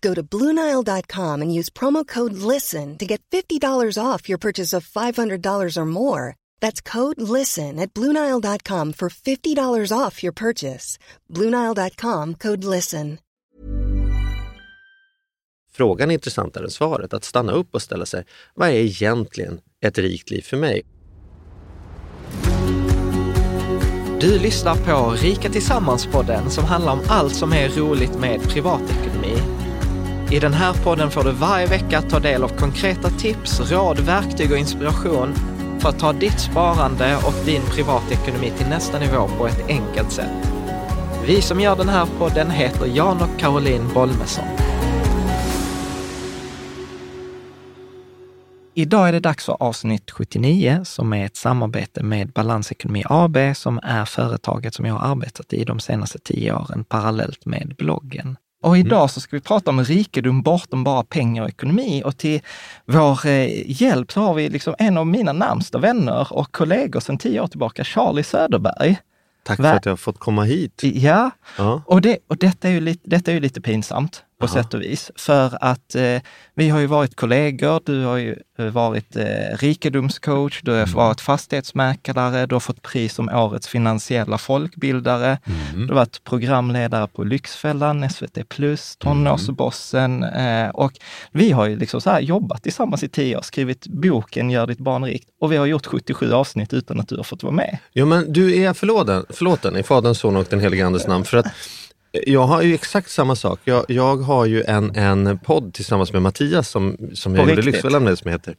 Go to Bluenile.com and use promo code LISTEN to get $50 off your purchase of $500 or more. That's code LISTEN at Bluenile.com for $50 off your purchase. Bluenile.com code LISTEN. Frågan är intressantare än svaret. Att stanna upp och ställa sig, vad är egentligen ett rikt liv för mig? Du lyssnar på Rika Tillsammans-podden som handlar om allt som är roligt med privatekonomi. I den här podden får du varje vecka ta del av konkreta tips, råd, verktyg och inspiration för att ta ditt sparande och din privatekonomi till nästa nivå på ett enkelt sätt. Vi som gör den här podden heter Jan och Caroline Bolmesson. Idag är det dags för avsnitt 79 som är ett samarbete med Balansekonomi AB som är företaget som jag har arbetat i de senaste tio åren parallellt med bloggen. Och idag så ska vi prata om rikedom bortom bara pengar och ekonomi och till vår eh, hjälp så har vi liksom en av mina närmsta vänner och kollegor sedan tio år tillbaka, Charlie Söderberg. Tack för att jag har fått komma hit. Ja, Ja. och, det, och detta, är ju lite, detta är ju lite pinsamt på Aha. sätt och vis. För att eh, vi har ju varit kollegor, du har ju eh, varit eh, rikedomscoach, du har Mm. varit fastighetsmäklare, du har fått pris som årets finansiella folkbildare, Mm. du har varit programledare på Lyxfällan, SVT Plus, Tonårsbossen eh, och vi har ju liksom så här jobbat tillsammans i tio år, skrivit boken Gör ditt barn rikt och vi har gjort 77 avsnitt utan att du har fått vara med. Jo men du är förlåten, förlåten i Faderns, son och den helige Andes namn. För att jag har ju exakt samma sak. Jag, jag har ju en, en podd tillsammans med Mattias som, som jag På gjorde? Lyxfällan med som heter,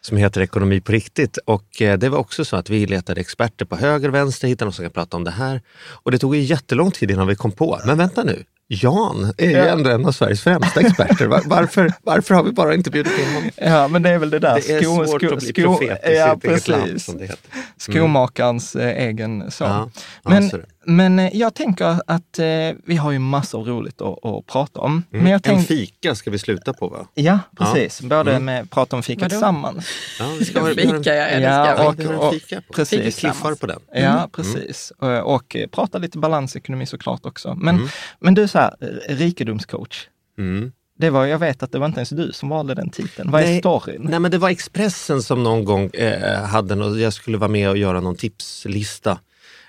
som heter Ekonomi på riktigt. Och eh, det var också så att vi letade experter på höger och vänster, hittade någon som kan prata om det här. Och det tog ju jättelång tid innan vi kom på, men vänta nu, Jan är ju Ja. ändå en av Sveriges främsta experter. Var, varför, varför har vi bara inte bjudit in honom? Ja, men det är väl det där. Det är sko- svårt sko- att bli sko- profet i ja, sitt eget land, som det heter. Skomakarens eh, egen son. Ja, men. Men eh, jag tänker att eh, vi har ju massor roligt att, att prata om. Men jag Mm. En tänk, fika ska vi sluta på va? ja, precis. Både Mm. med prata om fika Vadå? tillsammans. Ja, vi ska ha, Fika, ja, Ja, och- en och- fika på. precis. Vi cliffar på den. Ja, precis. Och, och eh, prata lite balansekonomi såklart också. Men, Mm. men du, så här, eh, rikedomscoach. Mm. Det var, jag vet att det var inte ens du som valde den titeln. Vad är storyn? Nej men det var Expressen som någon gång eh, hade något, jag skulle vara med och göra någon tipslista.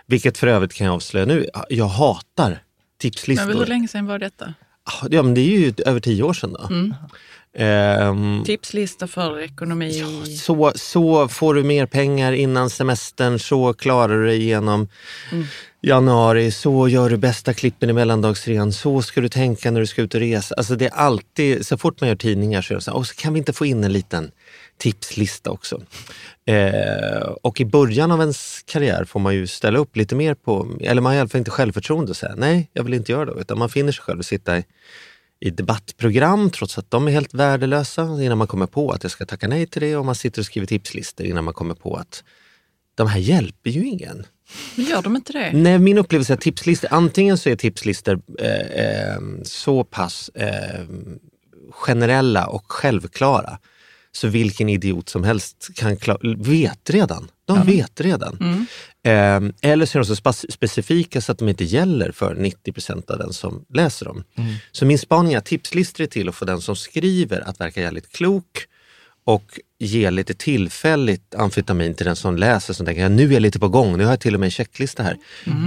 Vilket för övrigt kan jag avslöja nu, jag hatar tipslistor. Men hur länge sedan var detta? Ja men det är ju över tio år sedan då. Mm. Ehm, Tipslista för ekonomi. ja, så, så får du mer pengar innan semestern, så klarar du dig igenom Mm januari, så gör du bästa klippen i mellandagsrean, så ska du tänka när du ska ut och resa. Alltså det är alltid, så fort man gör tidningar så är det så här, och så kan vi inte få in en liten tipslista också. Eh, och i början av ens karriär får man ju ställa upp lite mer på, eller man har i alla fall inte självförtroende och säga nej, jag vill inte göra det. Utan man finner sig själv och sitta i, i debattprogram trots att de är helt värdelösa innan man kommer på att jag ska tacka nej till det och man sitter och skriver tipslistor innan man kommer på att de här hjälper ju ingen. Gör de inte det? Nej, min upplevelse är att tipslistor, antingen så är tipslistor eh, eh, så pass eh, generella och självklara så vilken idiot som helst kan vet redan. De vet redan. Mm. Eh, eller så är de så specifika så att de inte gäller för 90% av den som läser dem. Så min spaning är att tipslistor är till att få den som skriver att verka jävligt klok och ge lite tillfälligt amfetamin till den som läser som tänker nu är jag lite på gång, nu har jag till och med en checklista här.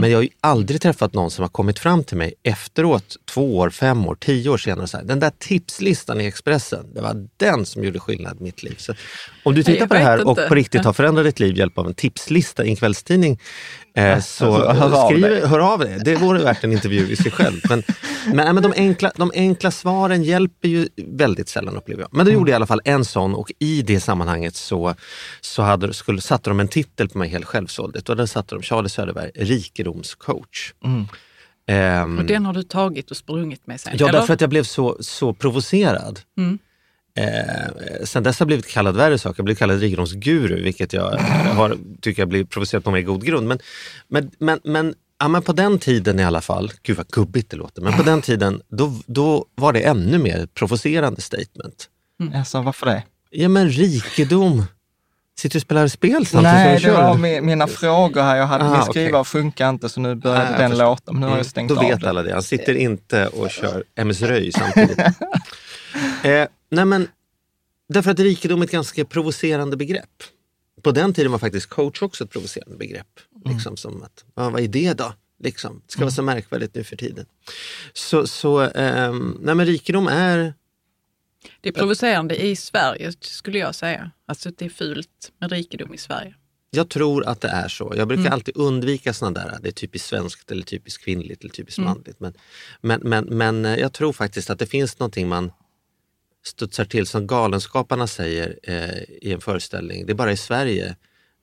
Men jag har ju aldrig träffat någon som har kommit fram till mig efteråt, två år, fem år, tio år senare, så här, den där tipslistan i Expressen, det var den som gjorde skillnad i mitt liv. Så om du tittar Jag på det här och på riktigt har förändrat ditt liv hjälp av en tipslista i en kvällstidning, eh, så Alltså, hör av skriv, dig. hör av dig. Det vore värt en intervju i sig själv. Men, men, nej, men de, enkla, de enkla svaren hjälper ju väldigt sällan upplever jag. Men då gjorde jag i alla fall en sån och i det sammanhanget så, så hade, skulle, satte de en titel på mig helt självsvåldigt och där satte de Charlie Söderberg, rikedomscoach. Ehm, Och den har du tagit och sprungit med sen? Ja, eller? därför att jag blev så, så provocerad. Mm. Eh, sen dess har jag blivit kallad värre saker. Jag blev kallad rikedomsguru, vilket jag har, tycker jag blir provocerad på mer god grund. Men, men, men, men, ja, men på den tiden i alla fall, gud vad gubbigt det låter, men på den tiden då, då var det ännu mer provocerande statement. Alltså, varför det? Ja men rikedom. Sitter du och spelar spel samtidigt Nej, som det du kör? var mi- mina frågor här. Jag hade, Ah, min skrivare funkar inte så nu började Ah, den förstår. låta. Men nu har jag Mm, stängt Då av vet det. alla det. Han sitter inte och kör MS Röj samtidigt. eh, nej men, därför att rikedom är ett ganska provocerande begrepp. På den tiden var faktiskt coach också ett provocerande begrepp. Liksom som att, ja, vad är det då? Liksom. Det ska vara så märkvärdigt nu för tiden. Så, så ehm, nej men rikedom är Det är provocerande i Sverige skulle jag säga. Alltså det är fult med rikedom i Sverige. Jag tror att det är så. Jag brukar alltid undvika sådana där, det är typiskt svenskt eller typiskt kvinnligt eller typiskt manligt. Men, men, men, men eh, jag tror faktiskt att det finns någonting man studsar till som Galenskaparna säger eh, i en föreställning. Det är bara i Sverige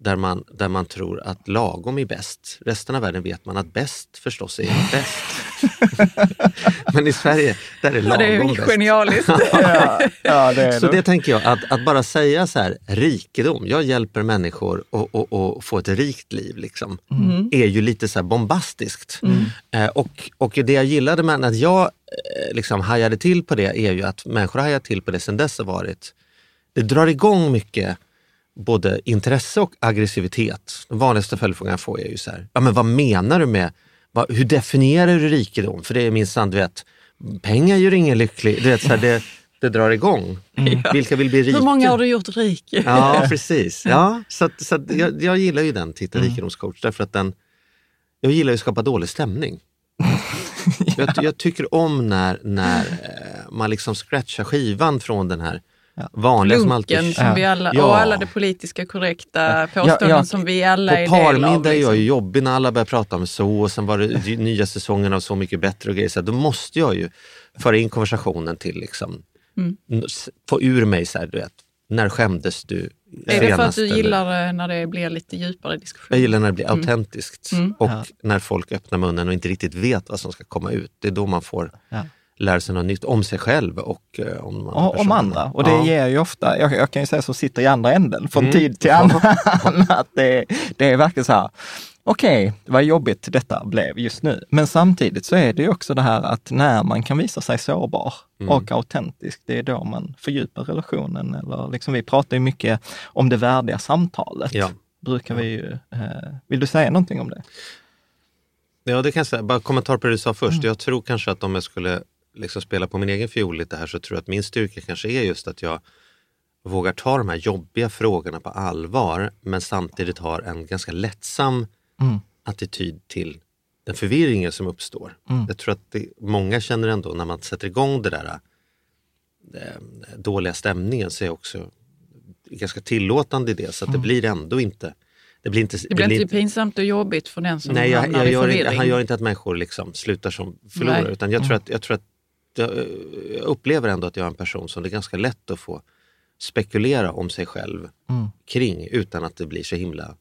där man, där man tror att lagom är bäst. Resten av världen vet man att bäst förstås är bäst. men i Sverige, där är Ja, lagom det är ju bäst. genialiskt. Ja, ja, det är Så det. tänker jag, att, att bara säga så här, rikedom, jag hjälper människor att och, och få ett rikt liv, liksom, är ju lite så här bombastiskt. Eh, och, och det jag gillade med att jag eh, liksom hajade till på det är ju att människor har hajat till på det sen dess har varit, det drar igång mycket både intresse och aggressivitet. Den vanligaste följdfrågan jag får är ju så här, ja, men vad menar du med, vad, hur definierar du rikedom? För det är minsann, du vet, pengar gör ingen lycklig. Du vet, så här, det, det drar igång. Vilka vill bli rika? Hur många har du gjort rik? Ja, precis. Ja, så att, så att jag, jag gillar ju den titeln, rikedomscoach, därför att den, jag gillar ju att skapa dålig stämning. jag, jag tycker om när, när eh, man liksom scratchar skivan från den här vanliga som alltid... Lunken som vi alla, Ja. och alla de politiska korrekta påståenden Ja, ja. som vi alla är På del av. parmiddag är jag liksom. ju jobbig när alla börjar prata om så och sen var det nya säsongen av Så mycket bättre och grejer. Så här, då måste jag ju föra in konversationen till liksom, Mm. få ur mig så här, du vet, när skämdes du Är det för att senast, du gillar när det blir lite djupare diskussion? Jag gillar när det blir Mm. autentiskt och när folk öppnar munnen och inte riktigt vet vad som ska komma ut. Det är då man får Ja. Lära sig något nytt om sig själv och eh, om andra Och, om andra. Och det Ja. ger ju ofta, jag, jag kan ju säga så sitter i andra änden från Mm. tid till annan, att det, det är verkligen så här, okej, vad jobbigt detta blev just nu. Men samtidigt så är det ju också det här att när man kan visa sig sårbar Mm. och autentisk, det är då man fördjupar relationen. Eller liksom, vi pratar ju mycket om det värdiga samtalet. Ja. Brukar vi ju, eh, vill du säga någonting om det? Ja, det kan jag säga. Bara kommentar på det du sa först. Mm. Jag tror kanske att om jag skulle liksom spela på min egen fiol lite här så tror jag att min styrka kanske är just att jag vågar ta de här jobbiga frågorna på allvar men samtidigt har en ganska lättsam Mm. attityd till den förvirringen som uppstår. Mm. Jag tror att det, många känner ändå när man sätter igång det där eh, dåliga stämningen så är jag också ganska tillåtande i det så att Mm. det blir ändå inte det blir inte, Det blir inte pinsamt och jobbigt för den som Nej, jag, hamnar jag i gör inte, förvirring. han gör inte att människor liksom slutar som förlorare. Nej. Utan jag tror att, jag, tror att jag, jag upplever ändå att jag är en person som det är ganska lätt att få spekulera om sig själv Mm. kring utan att det blir så himla...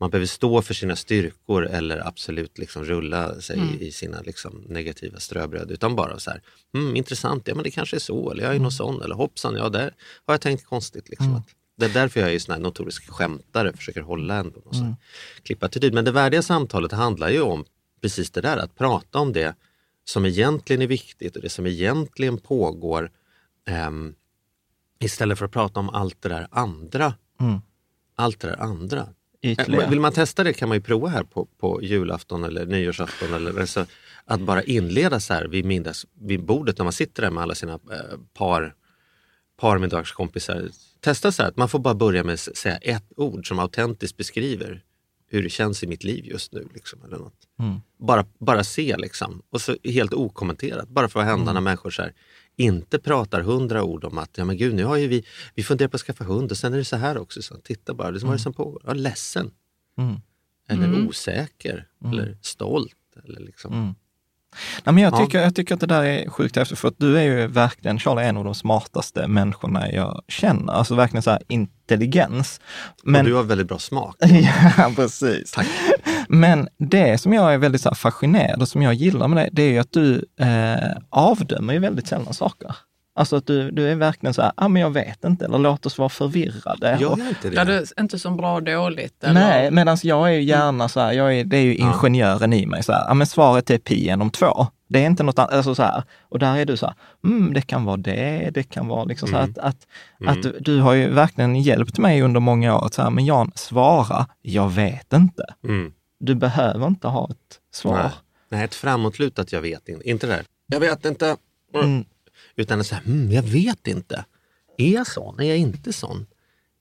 Man behöver stå för sina styrkor eller absolut liksom rulla sig Mm. i sina liksom negativa ströbröd. Utan bara så här, mm, intressant, ja men det kanske är så, eller jag är någon sån, eller hoppsan, ja där har jag tänkt konstigt. Liksom, att, det är därför jag är sån här notorisk skämtare, försöker hålla ändå någon sån klippattityd. Men det värdiga samtalet handlar ju om precis det där, att prata om det som egentligen är viktigt och det som egentligen pågår ehm, istället för att prata om allt det där andra. Mm. Allt det där andra. Eh, Vill man testa det kan man ju prova här på, på julafton eller nyårsafton. Eller, alltså, att bara inleda så här vid, middags, vid bordet när man sitter där med alla sina eh, par, parmiddagskompisar. Testa så här att man får bara börja med att säga ett ord som autentiskt beskriver hur det känns i mitt liv just nu. Liksom, eller något. Bara, bara se liksom. Och så helt okommenterat. Bara för att hända när människor så här, inte pratar hundra ord om att ja men gud nu har ju vi, vi funderar på att skaffa hund och sen är det så här också. Så titta bara, vad är det som pågår? Ja, ledsen. Mm. Eller osäker. Eller stolt. Eller liksom. Nej, men jag, Ja. tycker, jag tycker att det där är sjukt häftigt, för att du är ju verkligen, Charlie en av de smartaste människorna jag känner. Alltså verkligen så här intelligens. Men, Och du har väldigt bra smak. ja, precis. Men det som jag är väldigt så fascinerad och som jag gillar med det, det är ju att du eh, avdömer ju väldigt sällan saker. Alltså att du, du är verkligen så här, ah, men jag vet inte, eller låt oss vara förvirrade. Gör jag inte det? Ja, inte som bra och dåligt. Eller? Nej, medan jag är ju gärna så här, jag är, det är ju ingenjören i mig. Så här, ja, men svaret är pi genom två. Det är inte något annat. Alltså så här, och där är du så här, mm, det kan vara det, det kan vara liksom så här att, att, att du, du har ju verkligen hjälpt mig under många år. att Så här, men Jan, svara, jag vet inte. Mm. Du behöver inte ha ett svar. Nej. Nej, ett framåtlutat jag vet inte. Inte det där, jag vet inte. Mm. Utan så här, mm, jag vet inte. Är jag sån? Är jag inte sån?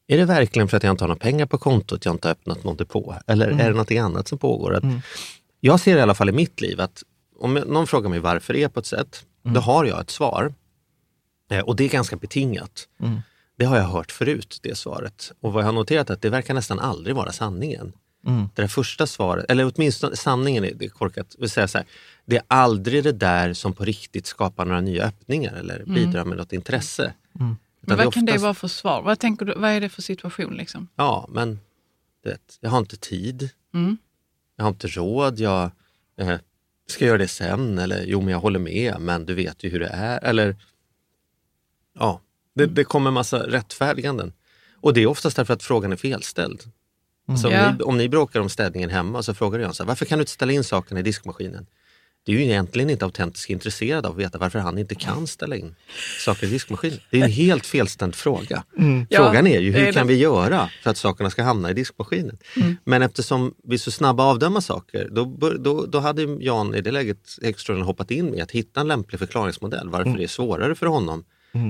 Är det verkligen för att jag inte har några pengar på kontot, jag inte har öppnat något depå? Eller Mm. är det något annat som pågår? Att Jag ser i alla fall i mitt liv att om någon frågar mig varför det är på ett sätt, Mm. då har jag ett svar. Eh, Och det är ganska betingat. Mm. Det har jag hört förut, det svaret. Och vad jag har noterat är att det verkar nästan aldrig vara sanningen. Mm. Det där första svaret, eller åtminstone sanningen är det korkat, vill säga så här, det är aldrig det där som på riktigt skapar några nya öppningar eller bidrar med något intresse. Mm. Det vad kan det oftast- vara för svar? Vad, tänker du, vad är det för situation? Liksom? Ja, men du vet, jag har inte tid. Mm. Jag har inte råd. Jag eh, ska göra det sen. Eller jo, men jag håller med, men du vet ju hur det är. Eller ja, det, det kommer massa rättfärdiganden. Och det är oftast därför att frågan är felställd. Så om, Ja. ni, om ni bråkar om städningen hemma så frågar jag så här, varför kan du inte ställa in sakerna i diskmaskinen? Det är ju egentligen inte autentiskt intresserad av att veta varför han inte kan ställa in saker i diskmaskinen. Det är en helt felställd fråga. Frågan är ju hur är kan vi göra för att sakerna ska hamna i diskmaskinen? Men eftersom vi är så snabba att avdöma saker, då, då, då hade Jan i det läget Häggström hoppat in med att hitta en lämplig förklaringsmodell varför det är svårare för honom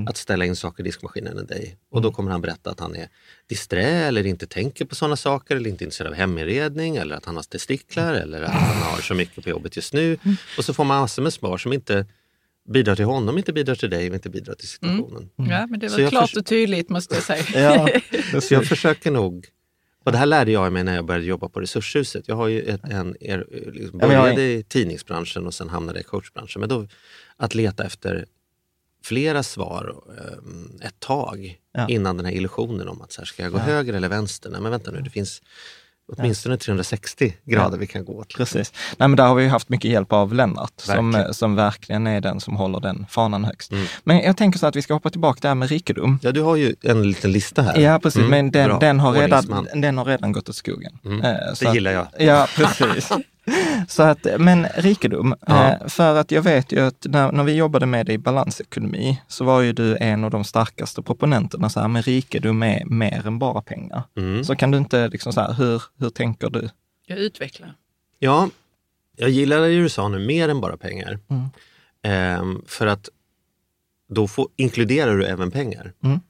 att ställa in saker i diskmaskinen än dig. Och då kommer han berätta att han är disträ eller inte tänker på sådana saker eller inte intresserad av heminredning eller att han har testiklar eller att han har så mycket på jobbet just nu. Och så får man massor med svar som inte bidrar till honom, inte bidrar till dig inte bidrar till situationen. Ja, men det var klart förs- och tydligt måste jag säga. Ja, Så jag försöker nog, och det här lärde jag mig när jag började jobba på Resurshuset. Jag har ju ett, en, er, liksom började i tidningsbranschen och sen hamnade i coachbranschen. Men då att leta efter flera svar eh, ett tag Ja. innan den här illusionen om att så här, ska jag gå höger eller vänster? Nej men vänta nu, det finns åtminstone 360 grader vi kan gå åt. Precis. Nej, men där har vi haft mycket hjälp av Lennart som, Verkligen. som verkligen är den som håller den fanan högst. Mm. Men jag tänker så att vi ska hoppa tillbaka där med rikedom. Ja, du har ju en liten lista här. Ja, precis. Mm, men den, den, har redan, den har redan gått åt skogen. Mm, Eh, så det att- gillar jag. Ja, precis. så att, men rikedom, Ja. eh, för att jag vet ju att när, när vi jobbade med det i balansekonomi så var ju du en av de starkaste proponenterna, så här, men rikedom är mer än bara pengar. Mm. Så kan du inte, liksom så här, hur, hur tänker du? Jag utvecklar. Ja, jag gillar det du sa nu, mer än bara pengar. Mm. Ehm, för att då får, inkluderar du även pengar. Mm.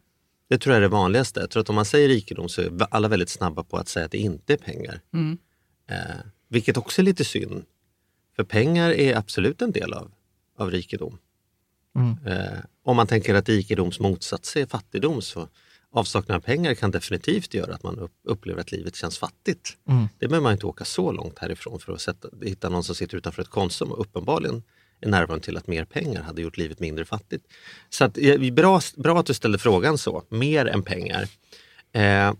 Det tror jag är det vanligaste. Jag tror att om man säger rikedom så är alla väldigt snabba på att säga att det inte är pengar. Mm. Vilket också är lite synd. För pengar är absolut en del av, av rikedom. Mm. Eh, om man tänker att rikedoms motsats är fattigdom så avsaknad av pengar kan definitivt göra att man upp, upplever att livet känns fattigt. Mm. Det behöver man inte åka så långt härifrån för att sätta, hitta någon som sitter utanför ett Konsum och uppenbarligen är närvarande till att mer pengar hade gjort livet mindre fattigt. Så att, bra, bra att du ställde frågan så, mer än pengar. Eh,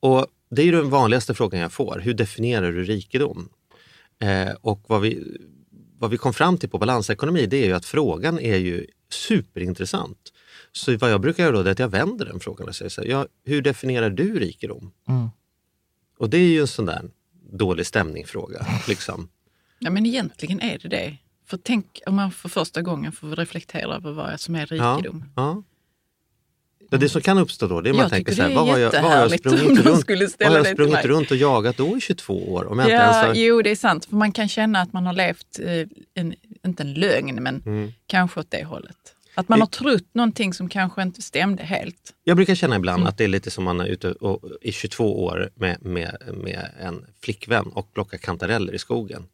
och Det är ju den vanligaste frågan jag får, hur definierar du rikedom? Eh, och vad vi, vad vi kom fram till på balansekonomi det är ju att frågan är ju superintressant. Så vad jag brukar göra då är att jag vänder den frågan och säger så här, ja, hur definierar du rikedom? Mm. Och det är ju en sån där dålig stämning-fråga. Liksom. Ja, men egentligen är det det. För tänk om man för första gången får reflektera över vad som är rikedom. ja. Ja, det som kan uppstå då det är man Jag tänker så här, vad har jag, vad har jag sprungit, runt, vad har jag sprungit runt och jagat då i 22 år? Om jag inte ens Ja, har... jo det är sant. För man kan känna att man har levt, en, inte en lögn, men Mm. kanske åt det hållet. Att man har trott någonting som kanske inte stämde helt. Jag brukar känna ibland Mm. att det är lite som man är ute och, i 22 år med, med, med en flickvän och plockar kantareller i skogen.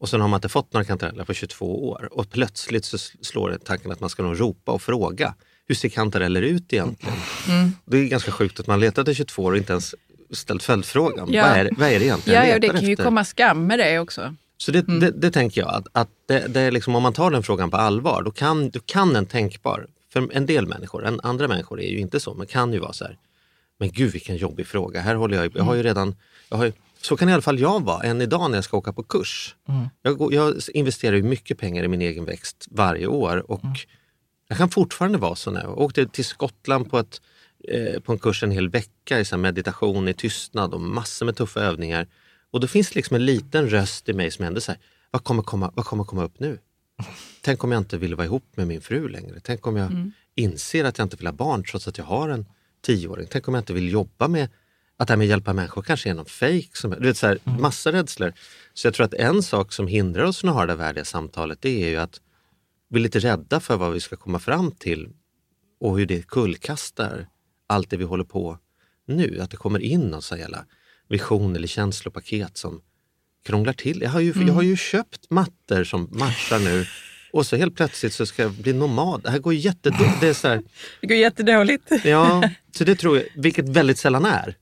Och sen har man inte fått några kantareller på 22 år och plötsligt så slår det tanken att man ska nog ropa och fråga. Hur ser kantareller ut egentligen? Mm. Det är ganska sjukt att man letat i 22 år och inte ens ställt följdfrågan. Ja. Vad, är, vad är det egentligen Ja, jag ja, det kan ju efter? komma skam med det också. Så det, Mm. det, det tänker jag, att, att det, det är liksom, om man tar den frågan på allvar, då kan, då kan en tänkbar, för en del människor, en, andra människor är ju inte så, men kan ju vara så här, men gud vilken jobbig fråga, här håller jag, jag har ju redan, jag har ju, så kan i alla fall jag vara än idag när jag ska åka på kurs. Jag, går, jag investerar ju mycket pengar i min egen växt varje år och jag kan fortfarande vara så när jag åkte till Skottland på, ett, eh, på en kurs en hel vecka i så här meditation i tystnad och massor med tuffa övningar. Och då finns det liksom en liten röst i mig som ändå säger, vad kommer komma, vad kommer komma upp nu? Tänk om jag inte vill vara ihop med min fru längre? Tänk om jag inser att jag inte vill ha barn trots att jag har en tioåring? Tänk om jag inte vill jobba med att det här med att hjälpa människor kanske är någon fejk? Som, du vet, så här, Massa rädslor. Så jag tror att en sak som hindrar oss från att ha det värdiga samtalet det är ju att vi är lite rädda för vad vi ska komma fram till och hur det kullkastar allt det vi håller på nu. Att det kommer in någon sån jävla vision eller känslopaket som krånglar till. Jag har ju, jag har ju köpt mattor som matchar nu och så helt plötsligt så ska jag bli nomad. Det här går jättedåligt. Det är så här, Det går jättedåligt. ja, så det tror jag, vilket väldigt sällan är.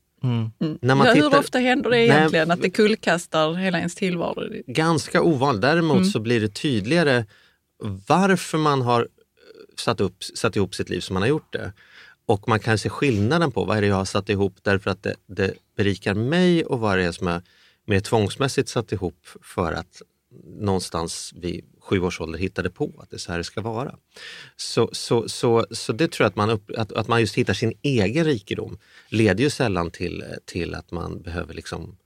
När man Ja, tittar, hur ofta händer det Nej, egentligen att det kullkastar hela ens tillvaro? ganska ovanligt. Däremot så blir det tydligare varför man har satt, upp, satt ihop sitt liv som man har gjort det. Och man kan se skillnaden på vad är det jag har satt ihop därför att det, det berikar mig och vad det är som jag mer tvångsmässigt satt ihop för att någonstans vid sju års ålder hittade på att det är så här det ska vara. Så, så, så, så det tror jag att man, upp, att, att man just hittar sin egen rikedom leder ju sällan till, till att man behöver liksom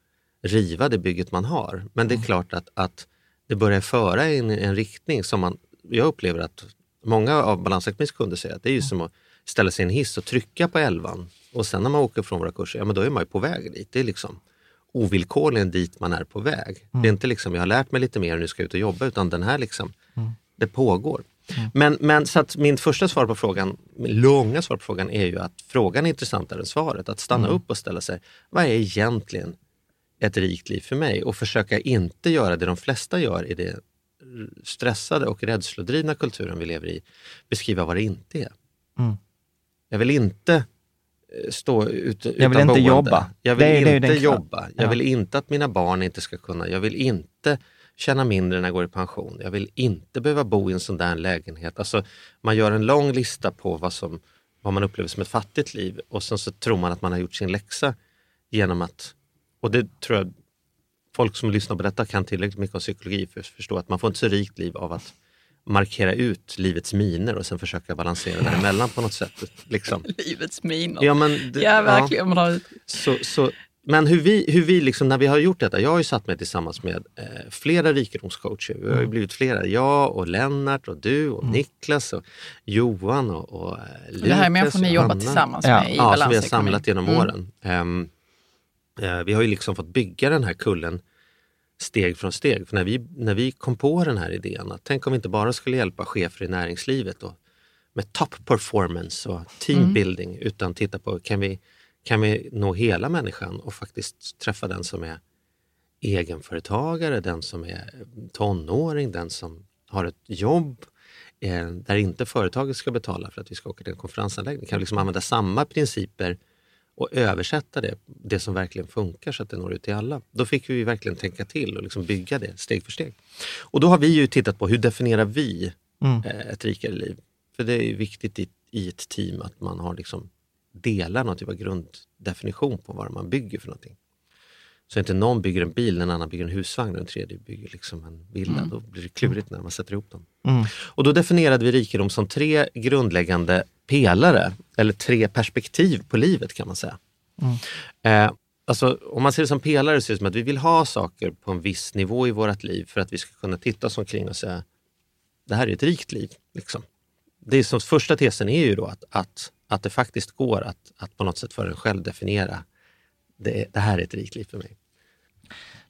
riva det bygget man har. Men det är klart att, att det börjar föra in i en riktning som man, jag upplever att många av Balansekonomins kunder säger att det är ju som att ställa sig i en hiss och trycka på elvan och sen när man åker från våra kurser, ja men då är man ju på väg dit. Det är liksom ovillkorligen dit man är på väg. Det är inte liksom, jag har lärt mig lite mer och nu ska jag ut och jobba, utan den här liksom, det pågår. Men, men så att min första svar på frågan, långa svar på frågan är ju att frågan är intressantare än svaret. Att stanna upp och ställa sig, vad är egentligen ett rikt liv för mig? Och försöka inte göra det de flesta gör i det stressade och rädslodrivna kulturen vi lever i, beskriva vad det inte är. Jag vill inte eh, stå ut, utan vill inte boende. jobba. Jag vill Det det inte den klar- jobba. Jag Ja. vill inte att mina barn inte ska kunna. Jag vill inte tjäna mindre när jag går i pension. Jag vill inte behöva bo i en sån där lägenhet. Alltså, man gör en lång lista på vad, som, vad man upplever som ett fattigt liv och sen så tror man att man har gjort sin läxa genom att, och det tror jag folk som lyssnar på detta kan tillräckligt mycket om psykologi för att förstå att man får inte så rikt liv av att markera ut livets miner och sen försöka balansera däremellan på något sätt. Liksom. Livets miner. Ja, men det- ja, verkligen. bra. Så, så, men hur vi, hur vi liksom, när vi har gjort detta, jag har ju satt mig tillsammans med eh, flera rikedomscoacher. Vi har ju blivit flera, jag och Lennart och du och Niklas och Johan och, och eh, Lukas Det här är människor ni jobbar Hanna. tillsammans Ja. med i Ja, som vi har samlat genom åren. Ehm, eh, vi har ju liksom fått bygga den här kullen steg från steg. För när vi, när vi kom på den här idén, att tänk om vi inte bara skulle hjälpa chefer i näringslivet och med top performance och teambuilding, utan titta på kan vi, kan vi nå hela människan och faktiskt träffa den som är egenföretagare, den som är tonåring, den som har ett jobb eh, där inte företaget ska betala för att vi ska åka till en konferensanläggning. Kan vi liksom använda samma principer och översätta det, det som verkligen funkar så att det når ut till alla. Då fick vi verkligen tänka till och liksom bygga det steg för steg. Och då har vi ju tittat på hur definierar vi eh, ett rikare liv? För det är ju viktigt i, i ett team att man har liksom delar någon typ av grunddefinition på vad man bygger för någonting. Så inte någon bygger en bil, en annan bygger en husvagn och en tredje bygger liksom en villa. Då blir det klurigt när man sätter ihop dem. Och då definierade vi rikedom som tre grundläggande pelare, eller tre perspektiv på livet kan man säga. Eh, alltså, om man ser det som pelare så är det som att vi vill ha saker på en viss nivå i vårt liv för att vi ska kunna titta oss omkring och säga det här är ett rikt liv. Liksom. Det är som första tesen är ju då att, att, att det faktiskt går att, att på något sätt för en själv definiera det, det här är ett rikt liv för mig.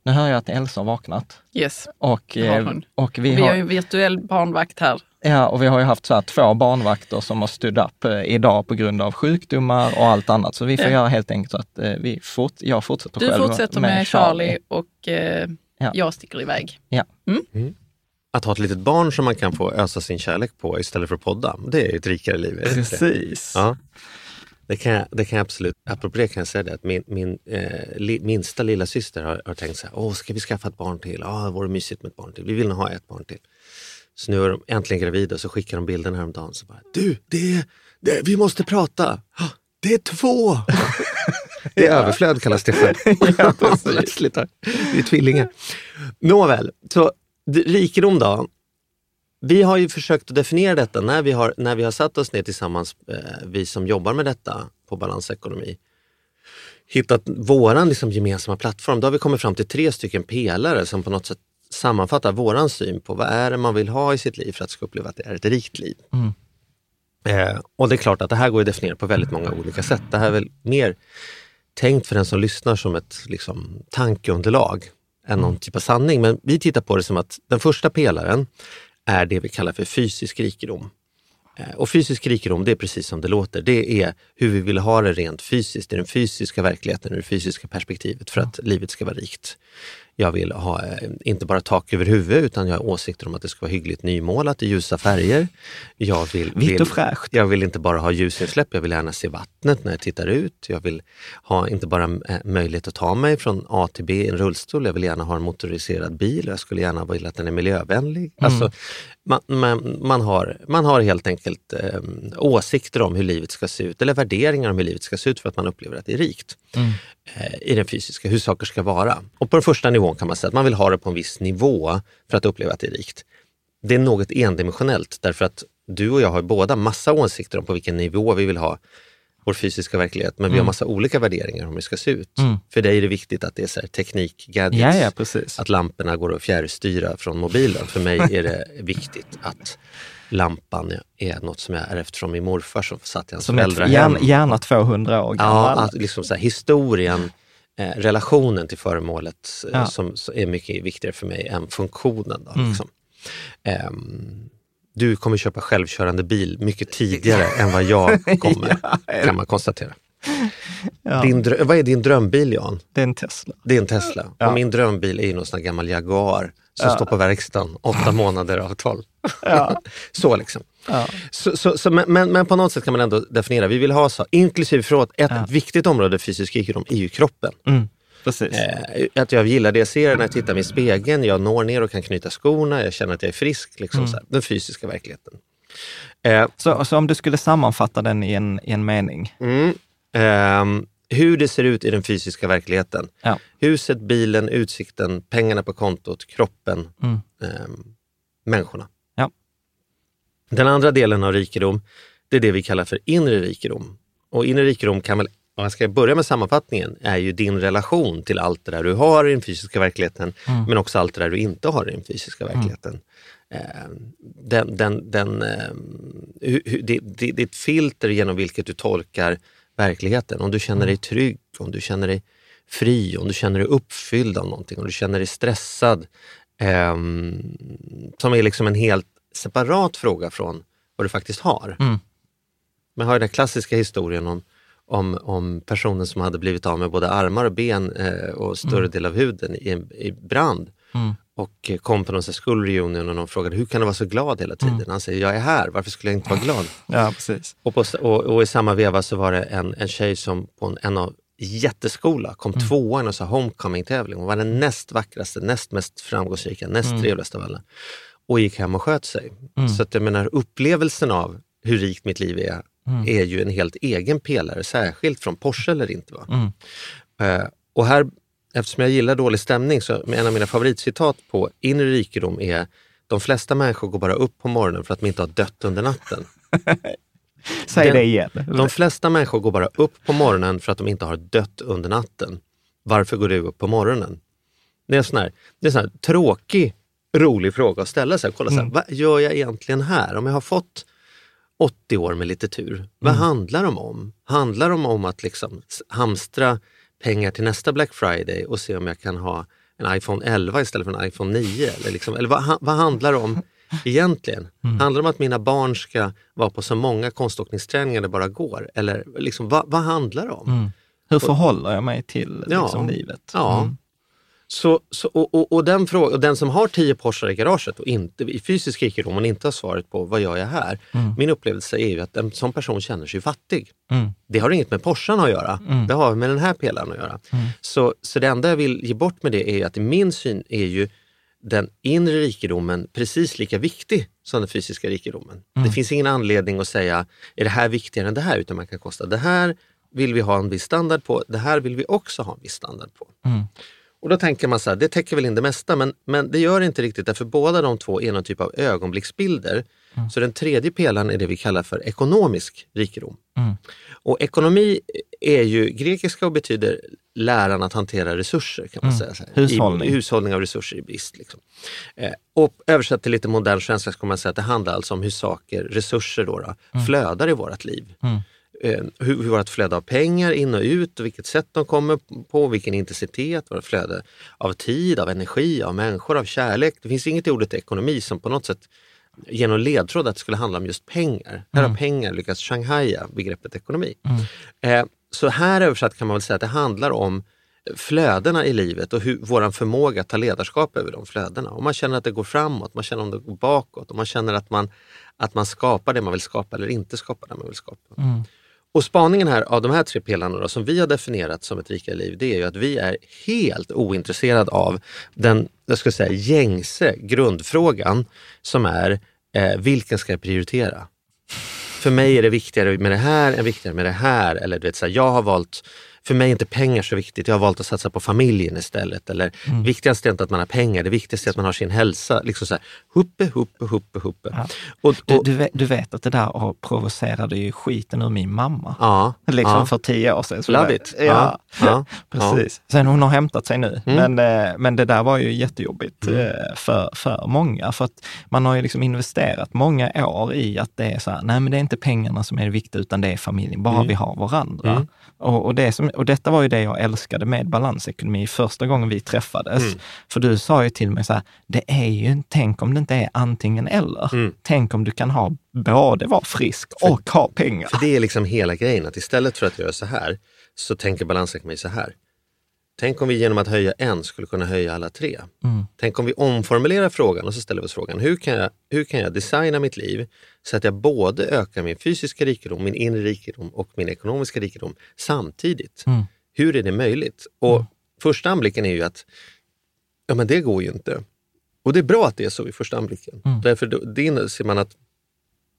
Nu hör jag att Elsa har vaknat. Yes. Och, har eh, hon. och vi, Vi har ju en virtuell barnvakt här. ja, och vi har ju haft så här två barnvakter som har stood up eh, idag på grund av sjukdomar och allt annat. Så vi får Ja. göra helt enkelt så att eh, vi fort, jag fortsätter Du själv fortsätter med Charlie och eh, Ja. jag sticker iväg. Att ha ett litet barn som man kan få ösa sin kärlek på istället för att podda, det är ju ett rikare liv. Precis. Ja. Det kan, jag, det kan jag absolut, apropå det kan jag säga det att min, min eh, li, minsta lilla syster har, har tänkt så här, åh ska vi skaffa ett barn till? Ja, det vore mysigt med ett barn till. Vi vill nog ha ett barn till. Så nu är de äntligen gravida och så skickar de bilden häromdagen. Så bara, du, det det, vi måste prata. "Ah, Det är två! det är överflöd kallas det för. ja. Det är tvillingar. Nåväl, så rikedom då. Vi har ju försökt att definiera detta när vi har, när vi har satt oss ner tillsammans, eh, vi som jobbar med detta på balansekonomi. Hittat våran liksom gemensamma plattform. Då har vi kommit fram till tre stycken pelare som på något sätt sammanfattar våran syn på vad är det man vill ha i sitt liv för att ska uppleva att det är ett rikt liv. Eh, och det är klart att det här går att definiera på väldigt många olika sätt. Det här är väl mer tänkt för den som lyssnar som ett liksom, tankeunderlag än någon typ av sanning. Men vi tittar på det som att den första pelaren är det vi kallar för fysisk rikedom. Eh, och fysisk rikedom, det är precis som det låter. Det är hur vi vill ha det rent fysiskt, i den fysiska verkligheten, ur det fysiska perspektivet för att livet ska vara rikt. Jag vill ha eh, inte bara tak över huvudet utan jag har åsikter om att det ska vara hyggligt nymålat i ljusa färger. Jag vill, Vitt och fräscht. jag vill inte bara ha ljusinsläpp, jag vill gärna se vattnet när jag tittar ut. Jag vill ha inte bara eh, möjlighet att ta mig från A till B i en rullstol, jag vill gärna ha en motoriserad bil och jag skulle gärna vilja att den är miljövänlig. Alltså, man, man, man, har, man har helt enkelt eh, åsikter om hur livet ska se ut eller värderingar om hur livet ska se ut för att man upplever att det är rikt eh, i den fysiska, hur saker ska vara. Och på den första nivån kan man säga att man vill ha det på en viss nivå för att uppleva att det är rikt. Det är något endimensionellt därför att du och jag har båda massa åsikter om på vilken nivå vi vill ha vår fysiska verklighet, men vi Mm. har massa olika värderingar om hur det ska se ut. För dig är det viktigt att det är så här teknik, gadgets, Ja, ja, att lamporna går att fjärrstyra från mobilen. För mig är det viktigt att lampan är något som jag ärvt från min morfar som satt i hans Som är föräldrahem. gärna, gärna 200 år Ja, gammal. att liksom så här, historien, eh, relationen till föremålet eh, Ja. som, som är mycket viktigare för mig än funktionen. Då, Mm. liksom. Ehm, du kommer köpa självkörande bil mycket tidigare än vad jag kommer, kan man konstatera. Ja. Din vad är din drömbil Jan? Det är en Tesla. Det är en Tesla. Ja. Och min drömbil är ju någon sån här gammal Jaguar som står på verkstaden, åtta månader av tolv. Ja. så liksom. Ja. Så, så, så, men, men, på något sätt kan man ändå definiera, vi vill ha så, inklusive förlåt, ett Ja. viktigt område fysisk rikedom är ju kroppen. Mm. Precis. Eh, att jag gillar det jag ser när jag tittar mig i spegeln, jag når ner och kan knyta skorna, jag känner att jag är frisk. Liksom, Mm. så här, den fysiska verkligheten. Eh, Så, så om du skulle sammanfatta den i en, i en mening. Mm. Ehm, hur det ser ut i den fysiska verkligheten. Ja. Huset, bilen, utsikten, pengarna på kontot, kroppen, Mm. ehm, människorna. Den andra delen av rikedom, det är det vi kallar för inre rikedom. Och inre rikedom kan väl, om jag ska börja med sammanfattningen, är ju din relation till allt det där du har i den fysiska verkligheten, men också allt det där du inte har i den fysiska verkligheten. Ehm, Den, den, den, ehm, det, det, det är ett filter genom vilket du tolkar verkligheten. Om du känner dig trygg, om du känner dig fri, om du känner dig uppfylld av någonting, om du känner dig stressad. ehm, som är liksom en helt separat fråga från vad du faktiskt har. Mm. Man har ju den klassiska historien om, om, om personen som hade blivit av med både armar och ben eh, och större del av huden i, i brand. Mm. Och kom på någon sån här skullreunion och någon frågade hur kan du vara så glad hela tiden? Han säger jag är här, varför skulle jag inte vara glad? Ja, precis. Och, på, och, och i samma veva så var det en, en tjej som på en, en av jätteskola kom tvåa i en sån här homecoming-tävling. Hon var den näst vackraste, näst mest framgångsrika, näst trevligaste av alla. Och gick hem och sköt sig. Så att jag menar upplevelsen av hur rikt mitt liv är, är ju en helt egen pelare, särskilt från Porsche eller inte. Va? Mm. Eh, och här, eftersom jag gillar dålig stämning, så en av mina favoritcitat på inre rikedom är de flesta människor går bara upp på morgonen för att de inte har dött under natten. Säg Den- det igen. De flesta människor går bara upp på morgonen för att de inte har dött under natten. Varför går du upp på morgonen? Det är en sån här, det är sån här tråkig, rolig fråga att ställa sig. Kolla, så här, vad gör jag egentligen här? Om jag har fått 80 år med lite tur, vad handlar de om? Handlar de om att liksom hamstra pengar till nästa Black Friday och se om jag kan ha en iPhone 11 istället för en iPhone 9? Eller, liksom, eller vad, vad handlar det om egentligen? Handlar det om att mina barn ska vara på så många konståkningsträningar det bara går? Eller liksom, vad, vad handlar det om? Mm. Hur förhåller jag mig till Ja. liksom, livet? Ja. Mm. Så, så, och, och, och, den fråga, och den som har tio Porschar i garaget och inte i fysisk rikedom och inte har svaret på vad gör jag här? Min upplevelse är ju att en sån person känner sig fattig. Mm. Det har inget med Porschan att göra. Mm. Det har med den här pelaren att göra. Så, så det enda jag vill ge bort med det är att i min syn är ju den inre rikedomen precis lika viktig som den fysiska rikedomen. Det finns ingen anledning att säga, är det här viktigare än det här? Utan man kan kosta, det här vill vi ha en viss standard på, det här vill vi också ha en viss standard på. Mm. Och då tänker man så här, det täcker väl in det mesta, men, men det gör det inte riktigt därför båda de två är någon typ av ögonblicksbilder. Så den tredje pelaren är det vi kallar för ekonomisk rikedom. Mm. Och ekonomi är ju grekiska och betyder läran att hantera resurser kan man säga. Så här. Hushållning. I, hushållning av resurser i brist. Liksom. Eh, och översatt till lite modern svenska ska man säga att det handlar alltså om hur saker, resurser då, då flödar i vårt liv. Mm. Eh, hur, hur vårt flöde av pengar in och ut och vilket sätt de kommer på, vilken intensitet, vårt flöde av tid, av energi, av människor, av kärlek. Det finns inget i ordet ekonomi som på något sätt ger någon ledtråd att det skulle handla om just pengar. Här har pengar lyckats shanghaja begreppet ekonomi. Eh, så här översatt kan man väl säga att det handlar om flödena i livet och hur, vår förmåga att ta ledarskap över de flödena. Om man känner att det går framåt, man känner om det går bakåt, om man känner att man, att man skapar det man vill skapa eller inte skapar det man vill skapa. Och spaningen här av de här tre pelarna då, som vi har definierat som ett rikare liv, det är ju att vi är helt ointresserade av den jag ska säga, gängse grundfrågan som är eh, vilken ska jag prioritera? För mig är det viktigare med det här än viktigare med det här. Eller du vet, så här, jag har valt, för mig är inte pengar så viktigt, jag har valt att satsa på familjen istället. Eller Mm. viktigast är inte att man har pengar, det viktigaste är att man har sin hälsa. Liksom så här, huppe, huppe, huppe, huppe. Ja. Och, Du, och, du, vet, du vet att det där provocerade ju skiten ur min mamma. ja, Liksom ja. för tio år sedan. Love it. Ja, Ja, precis. Sen hon har hämtat sig nu. Mm. Men, eh, men det där var ju jättejobbigt eh, för, för många. För att man har ju liksom investerat många år i att det är så här, nej men det är inte pengarna som är det viktiga, utan det är familjen. Bara vi har varandra. Mm. Och, och, det som, och detta var ju det jag älskade med balansekonomi första gången vi träffades. Mm. För du sa ju till mig så här, det är ju, tänk om det inte är antingen eller. Mm. Tänk om du kan ha både vara frisk och ha pengar. För det är liksom hela grejen, att istället för att göra så här så tänker balansekonomi så här. Tänk om vi genom att höja en skulle kunna höja alla tre. Mm. Tänk om vi omformulerar frågan och så ställer vi oss frågan, hur kan, jag, hur kan jag designa mitt liv så att jag både ökar min fysiska rikedom, min inre rikedom och min ekonomiska rikedom samtidigt? Mm. Hur är det möjligt? Och första anblicken är ju att ja, men det går ju inte. Och det är bra att det är så i första anblicken. Mm. Därför då, det inser man att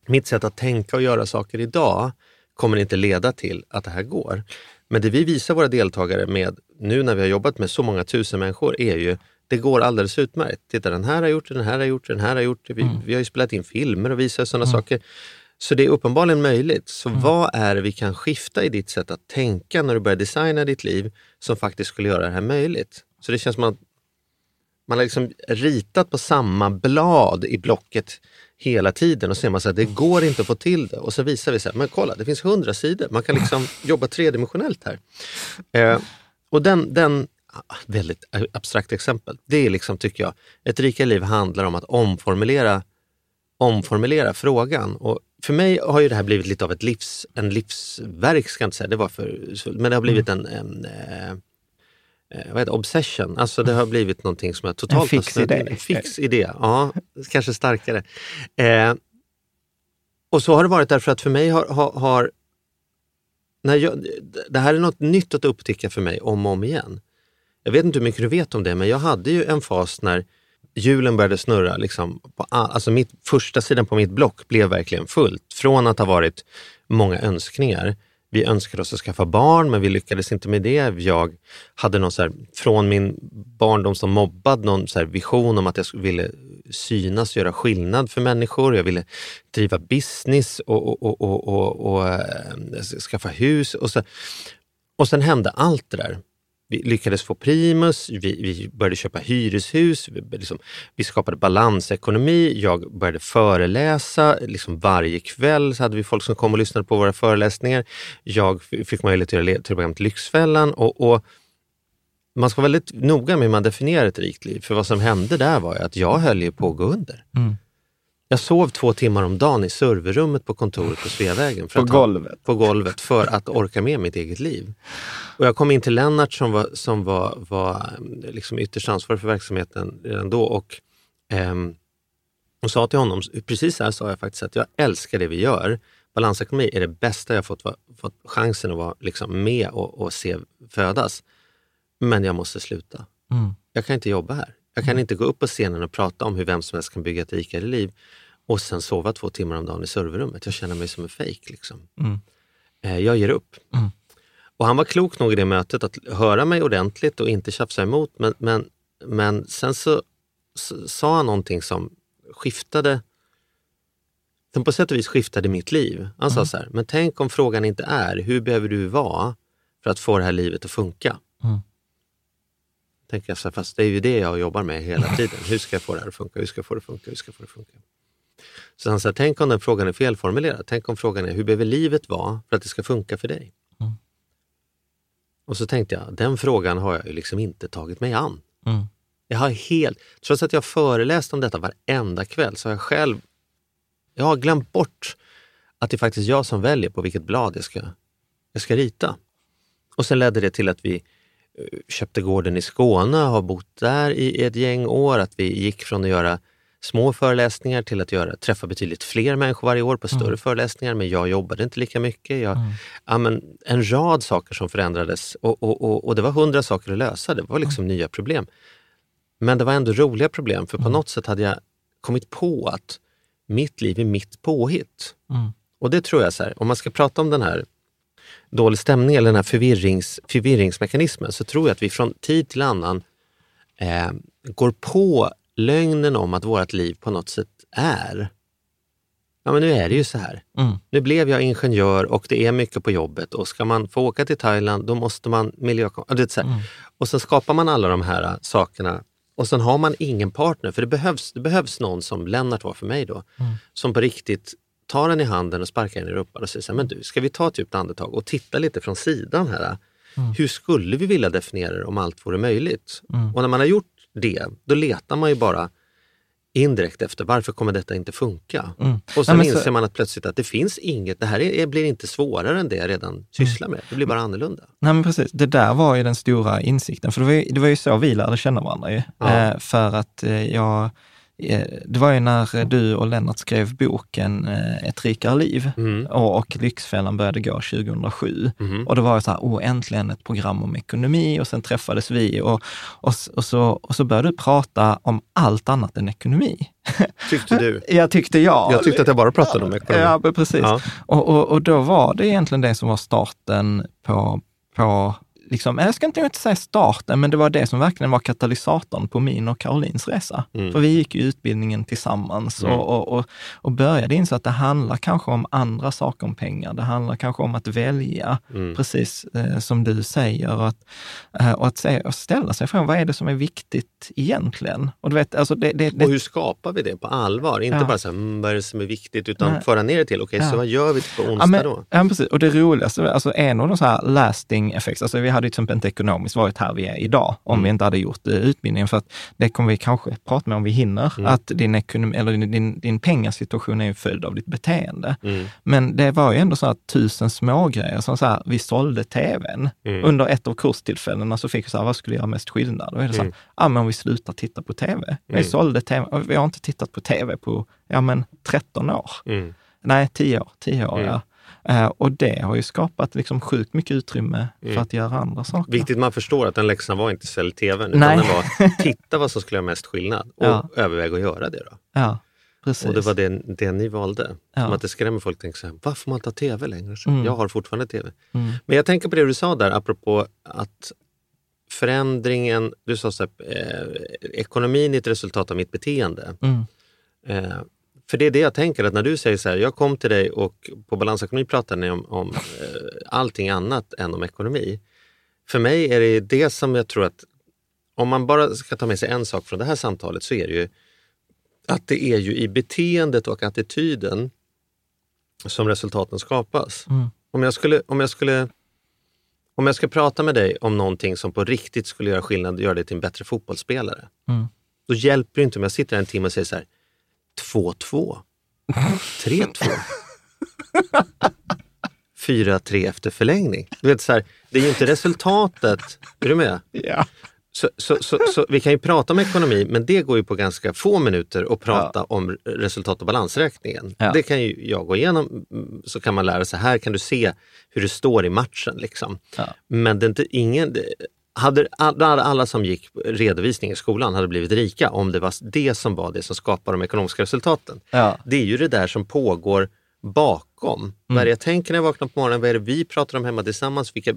mitt sätt att tänka och göra saker idag kommer inte leda till att det här går. Men det vi visar våra deltagare med, nu när vi har jobbat med så många tusen människor, är ju det går alldeles utmärkt. Titta, den här har gjort det, den här har gjort det, den här har gjort det. Vi, vi har ju spelat in filmer och visat sådana saker. Så det är uppenbarligen möjligt. Så vad är det vi kan skifta i ditt sätt att tänka när du börjar designa ditt liv som faktiskt skulle göra det här möjligt? Så det känns som att man har liksom ritat på samma blad i blocket hela tiden och så ser man att det går inte att få till det. Och så visar vi så här, men kolla det finns hundra sidor, man kan liksom jobba tredimensionellt här. Eh, och den, den, väldigt abstrakt exempel, det är liksom tycker jag, ett rikare liv handlar om att omformulera, omformulera frågan. Och för mig har ju det här blivit lite av ett livs, en livsverk, ska jag inte säga, det var för, men det har blivit en, en eh, eh, vad heter obsession. Alltså det har blivit någonting som jag totalt En fix idé. En fix idé, ja, kanske starkare. Eh, och så har det varit därför att för mig har, har, har när jag, det här är något nytt att upptäcka för mig om och om igen. Jag vet inte hur mycket du vet om det, men jag hade ju en fas när hjulen började snurra. Liksom, på all, alltså mitt, första sidan på mitt block blev verkligen fullt. Från att ha varit många önskningar. Vi önskade oss att skaffa barn, men vi lyckades inte med det. Jag hade någon så här, från min barndom som mobbad, någon så här vision om att jag ville synas, göra skillnad för människor. Jag ville driva business och, och, och, och, och, och eh, skaffa hus. Och, så, och sen hände allt det där. Vi lyckades få primus, vi, vi började köpa hyreshus, vi, liksom, vi skapade balansekonomi, jag började föreläsa. Liksom varje kväll så hade vi folk som kom och lyssnade på våra föreläsningar. Jag fick möjlighet att göra programmet Lyxfällan och, och man ska vara väldigt noga med hur man definierar ett rikt liv. För vad som hände där var ju att jag höll ju på att gå under. Mm. Jag sov två timmar om dagen i serverrummet på kontoret på Sveavägen. För På att ha- golvet. på golvet för att orka med mitt eget liv. Och jag kom in till Lennart som var, som var, var eh, liksom ytterst ansvarig för verksamheten redan då och, ehm, och sa till honom, precis så här sa jag faktiskt, att jag älskar det vi gör. Balansekonomi är det bästa jag fått, fått chansen att vara liksom med och, och se födas. Men jag måste sluta. Mm. Jag kan inte jobba här. Jag kan inte gå upp på scenen och prata om hur vem som helst kan bygga ett rikare liv och sen sova två timmar om dagen i serverrummet. Jag känner mig som en fejk. Liksom. Mm. Eh, jag ger upp. Mm. Och han var klok nog i det mötet att höra mig ordentligt och inte tjafsa emot. Men, men, men sen så, så sa han någonting som skiftade som på sätt och vis skiftade mitt liv. Han sa så här, men tänk om frågan inte är hur behöver du vara för att få det här livet att funka? Mm. Tänker jag så här, fast det är ju det jag jobbar med hela tiden. Hur ska jag få det här att funka? Hur ska jag få det att funka? Hur ska jag få det att funka? Så han sa, tänk om den frågan är felformulerad. Tänk om frågan är, hur behöver livet vara för att det ska funka för dig? Mm. Och så tänkte jag, den frågan har jag ju liksom inte tagit mig an. Mm. Jag har helt, trots att jag föreläst om detta varenda kväll, så har jag själv jag har glömt bort att det är faktiskt jag som väljer på vilket blad jag ska, jag ska rita. Och sen ledde det till att vi eh, köpte gården i Skåne, har bott där i ett gäng år, att vi gick från att göra små föreläsningar till att göra, träffa betydligt fler människor varje år på större föreläsningar, men jag jobbade inte lika mycket. Jag, ja, men en rad saker som förändrades och, och, och, och det var hundra saker att lösa, det var liksom nya problem. Men det var ändå roliga problem, för på något sätt hade jag kommit på att mitt liv är mitt påhitt. Mm. Och det tror jag, så här, om man ska prata om den här dålig stämning eller den här förvirrings, förvirringsmekanismen så tror jag att vi från tid till annan eh, går på lögnen om att vårt liv på något sätt är. Ja men nu är det ju så här. Mm. Nu blev jag ingenjör och det är mycket på jobbet och ska man få åka till Thailand då måste man miljö... ja, det är så här. Och sen skapar man alla de här äh, sakerna och sen har man ingen partner för det behövs, det behövs någon som Lennart var för mig då, som på riktigt tar den i handen och sparkar den i rumpan och säger så här, men du, ska vi ta ett djupt andetag och titta lite från sidan här. Hur skulle vi vilja definiera det om allt vore möjligt? Och när man har gjort det, då letar man ju bara indirekt efter varför kommer detta inte funka? Och sen Nej, men så- inser man att plötsligt att det finns inget, det här är, blir inte svårare än det jag redan sysslar med. Det blir bara annorlunda. Nej men precis, det där var ju den stora insikten, för det var ju, det var ju så vi lärde känna varandra ju. Ja. Eh, för att eh, jag, det var ju när du och Lennart skrev boken eh, Ett rikare liv Mm. och, Lyxfällan började gå 2007. Mhm. Och då var det så här, åh äntligen ett program om ekonomi och sen träffades vi och, och, och, så, och så började du prata om allt annat än ekonomi. Tyckte du? Jag tyckte jag. Jag tyckte att jag bara pratade om ekonomi. Ja, precis. Ja. Och, och, och då var det egentligen det som var starten på, på liksom, jag ska inte, säga starten, men det var det som verkligen var katalysatorn på min och Karolins resa. Mm. För vi gick ju utbildningen tillsammans och, och, och, och började inse att det handlar kanske om andra saker om pengar. Det handlar kanske om att välja, Mm. precis eh, som du säger. Och att, eh, och att se, och ställa sig frågan, vad är det som är viktigt egentligen? Och du vet, alltså det, det, det, Och hur skapar vi det på allvar? Inte Ja. bara så här, mm, vad är det som är viktigt, utan Nej. föra ner det till, okej, Ja. så vad gör vi på onsdag Ja, men, då? ja, precis. Och det roligaste, alltså en av de så här lasting effects, alltså vi hade ju till exempel inte ekonomiskt varit här vi är idag om Mm. vi inte hade gjort eh, utbildningen, för att det kommer vi kanske prata med om vi hinner, Mm. att din, ekonomi, eller din, din, din pengasituation är en följd av ditt beteende. Mm. Men det var ju ändå så att tusen smågrejer, som så här, vi sålde tvn. Mm. Under ett av kurstillfällena så fick vi så här, vad skulle göra mest skillnad? Och är det så här, Mm. ja men om vi slutar titta på tv. Vi Mm. sålde tv, vi har inte tittat på tv på, ja men 13 år. Nej, 10 år. 10 år, ja. Eh, och det har ju skapat liksom sjukt mycket utrymme Mm. för att göra andra saker. Viktigt man förstår att den läxan var inte sälj tvn, utan Nej. den var titta vad som skulle göra mest skillnad och Ja. överväg att göra det. Då. Ja, precis. Och det var det, det ni valde. Ja. Som att det skrämmer folk, tänker så här, varför får man inte ha tv längre? Så Mm. Jag har fortfarande tv. Mm. Men jag tänker på det du sa där, apropå att förändringen, du sa så här, eh, ekonomin är ett resultat av mitt beteende. Mm. Eh, för det är det jag tänker, att när du säger så här, jag kom till dig och på balansekonomi pratade ni om, om eh, allting annat än om ekonomi. För mig är det det som jag tror att, om man bara ska ta med sig en sak från det här samtalet så är det ju att det är ju i beteendet och attityden som resultaten skapas. Mm. Om jag skulle, om jag skulle Om jag ska prata med dig om någonting som på riktigt skulle göra skillnad och göra dig till en bättre fotbollsspelare. Mm. Då hjälper det inte om jag sitter en timme och säger så här, 2-2, 3-2, 4-3 efter förlängning. Du vet, så här, det är ju inte resultatet. Är du med? Ja. Så, så, så, så vi kan ju prata om ekonomi, men det går ju på ganska få minuter att prata om resultat och balansräkningen. Ja. Det kan ju jag gå igenom, så kan man lära sig. Här kan du se hur det står i matchen. Liksom. Ja. Men det är inte, ingen, hade alla, alla som gick redovisning i skolan hade blivit rika om det var det som var det som skapar de ekonomiska resultaten. Ja. Det är ju det där som pågår bakom. Vad är det jag tänker när jag vaknar på morgonen? Vad är det vi pratar om hemma tillsammans? Vilka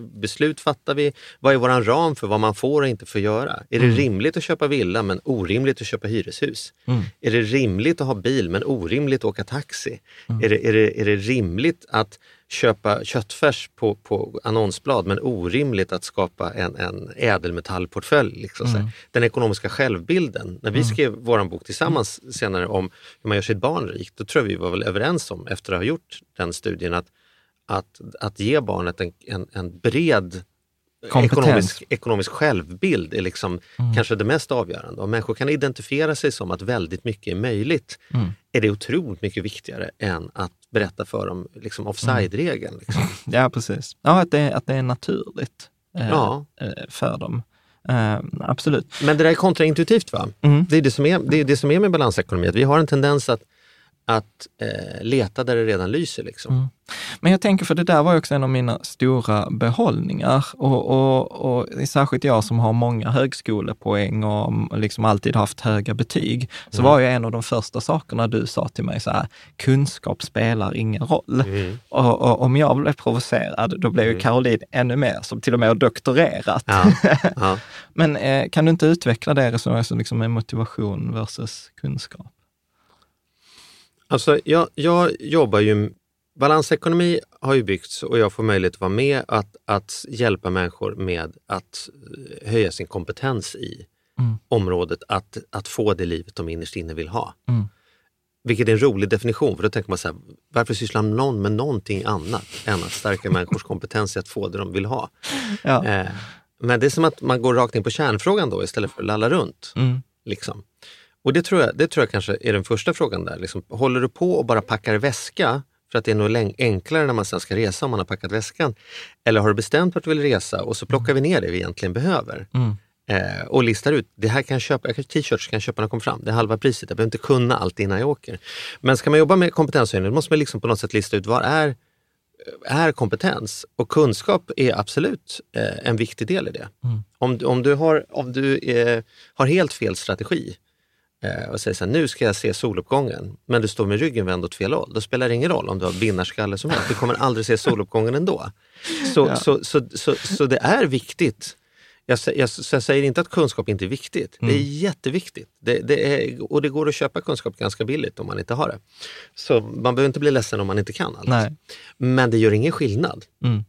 beslut fattar vi? Vad är våran ram för vad man får och inte får göra? Är det rimligt att köpa villa men orimligt att köpa hyreshus? Är det rimligt att ha bil men orimligt att åka taxi? Är, det, är, det, är det rimligt att köpa köttfärs på, på annonsblad men orimligt att skapa en, en ädelmetallportfölj? Liksom här. Den ekonomiska självbilden. När vi skrev vår bok tillsammans senare om hur man gör sitt barn rikt, då tror jag vi var väl överens om efter att ha gjort den studien att, att, att ge barnet en, en, en bred Kompetens. ekonomisk, ekonomisk självbild är liksom kanske det mest avgörande. Om människor kan identifiera sig som att väldigt mycket är möjligt är det otroligt mycket viktigare än att berätta för dem liksom offside-regeln. Liksom. Ja, precis. Ja, att det, att det är naturligt eh, Ja. eh, för dem. Eh, absolut. Men det där är kontraintuitivt. Va? Mm. Det är det som är, det är det som är med balansekonomi, att vi har en tendens att, att eh, leta där det redan lyser. Liksom. Mm. Men jag tänker, för det där var ju också en av mina stora behållningar. Och, och, och särskilt jag som har många högskolepoäng och liksom alltid haft höga betyg, så var ju en av de första sakerna du sa till mig så här, kunskap spelar ingen roll. Mm. Och, och om jag blev provocerad, då blev ju Caroline ännu mer, som till och med har doktorerat. Ja, ja. Men eh, kan du inte utveckla det resonemanget som liksom är motivation versus kunskap? Alltså, jag, jag jobbar ju... Balansekonomi har ju byggts och jag får möjlighet att vara med att, att hjälpa människor med att eh, höja sin kompetens i Mm. området att, att få det livet de innerst inne vill ha. Mm. Vilket är en rolig definition, för då tänker man så här, varför sysslar någon med någonting annat än att stärka människors kompetens i att få det de vill ha? Ja. Eh, men det är som att man går rakt in på kärnfrågan då istället för att lalla runt. Mm. Liksom. Och det tror, jag, det tror jag kanske är den första frågan där. Liksom, håller du på och bara packar väska för att det är nog enklare när man sen ska resa om man har packat väskan? Eller har du bestämt vart du vill resa och så plockar vi ner det vi egentligen behöver? Mm. Eh, och listar ut, det här kan jag köpa, t-shirts kan jag köpa när jag kommer fram, det är halva priset, jag behöver inte kunna allt innan jag åker. Men ska man jobba med kompetenshöjning då måste man liksom på något sätt lista ut vad är, är kompetens? Och kunskap är absolut eh, en viktig del i det. Om, du- om du, har, om du eh, har helt fel strategi och säger så här, nu ska jag se soluppgången, men du står med ryggen vänd åt fel håll, då spelar det ingen roll om du har vinnarskalle som helst, du kommer aldrig se soluppgången ändå. Så, så, så, så, så det är viktigt. Jag, jag, så jag säger inte att kunskap inte är viktigt. Det är jätteviktigt. Det, det är, och det går att köpa kunskap ganska billigt om man inte har det. Så man behöver inte bli ledsen om man inte kan allt. Nej. Men det gör ingen skillnad. Mm.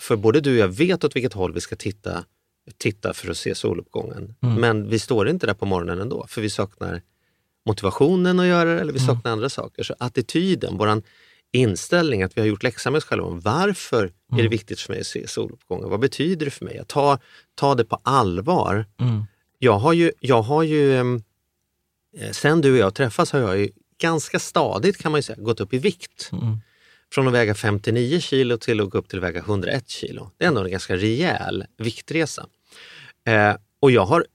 För både du och jag vet åt vilket håll vi ska titta, titta för att se soluppgången. Men vi står inte där på morgonen ändå, för vi saknar motivationen att göra det eller vi saknar andra saker. Så attityden, våran inställning att vi har gjort läxan med oss själva. om Varför är det viktigt för mig att se soluppgången? Vad betyder det för mig? Att ta, ta det på allvar. Mm. Jag har ju, jag har ju eh, sen du och jag träffas har jag ju ganska stadigt kan man säga gått upp i vikt. Mm. Från att väga 59 kilo till att gå upp till att väga 101 kilo. Det är ändå en ganska rejäl viktresa. Eh, och jag har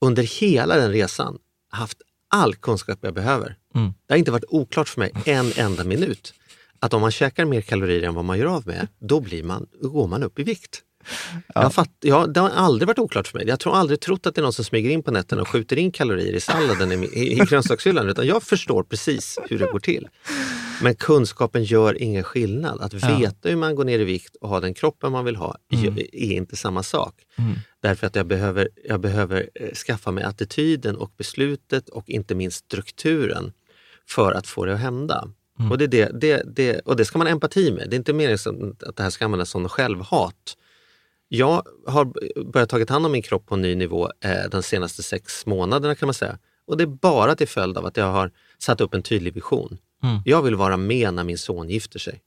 under hela den resan haft all kunskap jag behöver. Mm. Det har inte varit oklart för mig en enda minut att om man käkar mer kalorier än vad man gör av med, då, blir man, då går man upp i vikt. Jag har fatt, ja, det har aldrig varit oklart för mig. Jag tror aldrig trott att det är någon som smyger in på nätterna och skjuter in kalorier i salladen i, i, i grönsakshyllan. Utan jag förstår precis hur det går till. Men kunskapen gör ingen skillnad. Att veta hur man går ner i vikt och ha den kroppen man vill ha är inte samma sak. Därför att jag behöver, jag behöver eh, skaffa mig attityden och beslutet och inte minst strukturen för att få det att hända. Och, det, det, det, och det ska man ha empati med. Det är inte meningen att det här ska användas som självhat. Jag har börjat tagit hand om min kropp på en ny nivå eh, de senaste sex månaderna kan man säga. Och det är bara till följd av att jag har satt upp en tydlig vision. Mm. Jag vill vara med när min son gifter sig.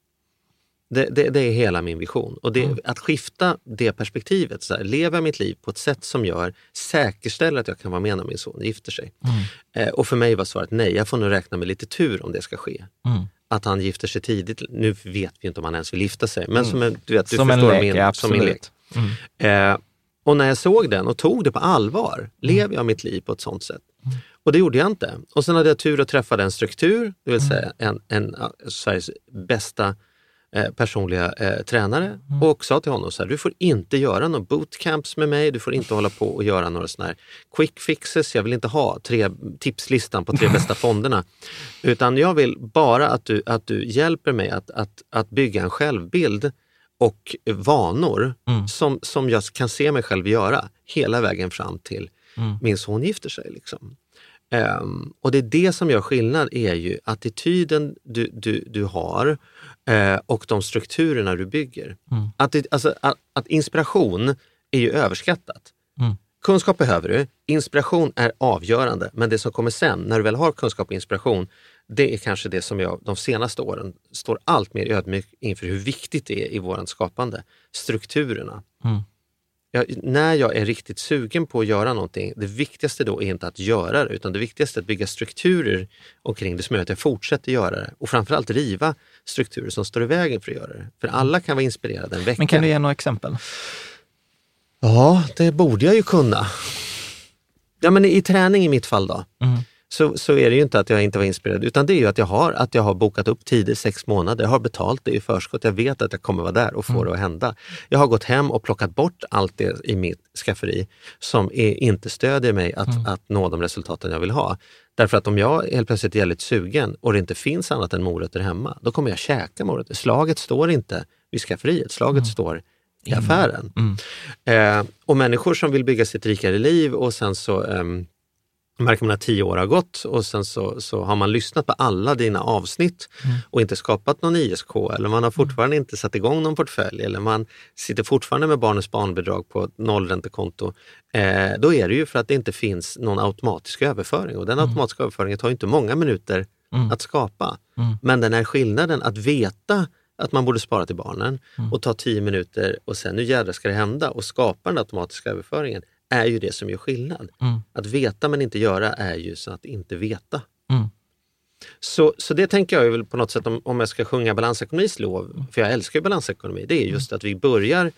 Det, det, det är hela min vision. Och det, att skifta det perspektivet, så här, lever jag mitt liv på ett sätt som gör, säkerställer att jag kan vara med när min son gifter sig. Eh, och för mig var svaret nej, jag får nog räkna med lite tur om det ska ske. Att han gifter sig tidigt, nu vet vi inte om han ens vill gifta sig, men som en, du, vet, du Som en förstår lek, min, ja, som min lek. Absolut. Eh, och när jag såg den och tog det på allvar, lever jag mitt liv på ett sånt sätt? Och det gjorde jag inte. Och sen hade jag tur att träffa den struktur, det vill säga en, en av Sveriges bästa eh, personliga eh, tränare och sa till honom så här, du får inte göra några bootcamps med mig, du får inte hålla på och göra några sådana här quick fixes, jag vill inte ha tre, tipslistan på tre bästa fonderna. Utan jag vill bara att du, att du hjälper mig att, att, att bygga en självbild och vanor som, som jag kan se mig själv göra hela vägen fram till min son gifter sig. Liksom. Ehm, och det är det som gör skillnad, är ju attityden du, du, du har eh, och de strukturerna du bygger. Att, det, alltså, att, att inspiration är ju överskattat. Kunskap behöver du, inspiration är avgörande, men det som kommer sen, när du väl har kunskap och inspiration, det är kanske det som jag de senaste åren står allt mer ödmjuk inför hur viktigt det är i vårt skapande. Strukturerna. Jag, när jag är riktigt sugen på att göra någonting, det viktigaste då är inte att göra det, utan det viktigaste är att bygga strukturer omkring det som gör att jag fortsätter göra det. Och framförallt riva strukturer som står i vägen för att göra det. För alla kan vara inspirerade en vecka. Men kan du ge några exempel? Ja, det borde jag ju kunna. Ja, men i träning i mitt fall då, så, så är det ju inte att jag inte var inspirerad, utan det är ju att jag har, att jag har bokat upp tider sex månader. Jag har betalt det i förskott. Jag vet att jag kommer vara där och få det att hända. Jag har gått hem och plockat bort allt det i mitt skafferi som är, inte stödjer mig att, att nå de resultaten jag vill ha. Därför att om jag helt plötsligt är lite sugen och det inte finns annat än morötter hemma, då kommer jag käka morötter. Slaget står inte vid skafferiet, slaget står i affären. Eh, och människor som vill bygga sitt rikare liv och sen så ehm, märker man att tio år har gått och sen så, så har man lyssnat på alla dina avsnitt och inte skapat någon ISK eller man har fortfarande inte satt igång någon portfölj eller man sitter fortfarande med barnens barnbidrag på ett nollräntekonto. Eh, då är det ju för att det inte finns någon automatisk överföring och den automatiska överföringen tar inte många minuter att skapa. Men den är skillnaden att veta att man borde spara till barnen och ta tio minuter och sen nu jädrar ska det hända och skapa den automatiska överföringen är ju det som gör skillnad. Att veta men inte göra är ju så att inte veta. Så, så det tänker jag väl på något sätt om, om jag ska sjunga balansekonomis lov, för jag älskar ju balansekonomi, det är just att vi börjar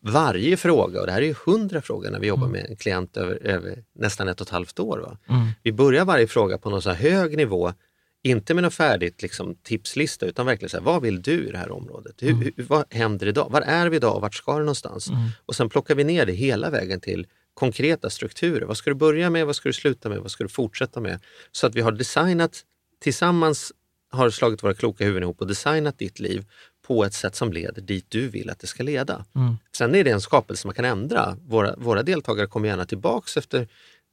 varje fråga, och det här är ju hundra frågor när vi jobbar med en klient över, över nästan ett och ett halvt år. Va? Vi börjar varje fråga på någon så hög nivå, inte med något färdigt liksom, tipslista utan verkligen så här, vad vill du i det här området? Hur, hur, vad händer idag? Var är vi idag och vart ska det någonstans? Och sen plockar vi ner det hela vägen till konkreta strukturer. Vad ska du börja med? Vad ska du sluta med? Vad ska du fortsätta med? Så att vi har designat tillsammans, har slagit våra kloka huvuden ihop och designat ditt liv på ett sätt som leder dit du vill att det ska leda. Sen är det en skapelse man kan ändra. Våra, våra deltagare kommer gärna tillbaks efter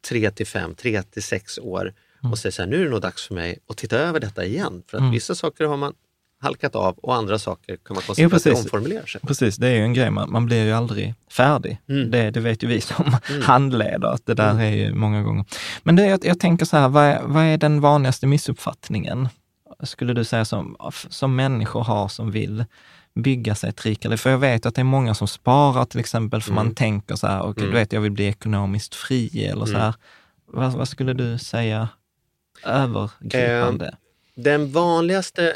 tre till fem, tre till sex år och säger så här, nu är det nog dags för mig att titta över detta igen. För att vissa saker har man halkat av och andra saker kan man konstatera att det omformulerar sig. Precis, det är ju en grej, man, man blir ju aldrig färdig. Mm. Det, det vet ju vi som handleder, att det där är ju många gånger. Men det, jag, jag tänker så här, vad är, vad är den vanligaste missuppfattningen, skulle du säga, som, som människor har som vill bygga sig ett rikare? För jag vet att det är många som sparar till exempel, för Mm. man tänker så här, okej, du vet, jag vill bli ekonomiskt fri eller så Mm. här. Vad, vad skulle du säga övergripande? Den vanligaste,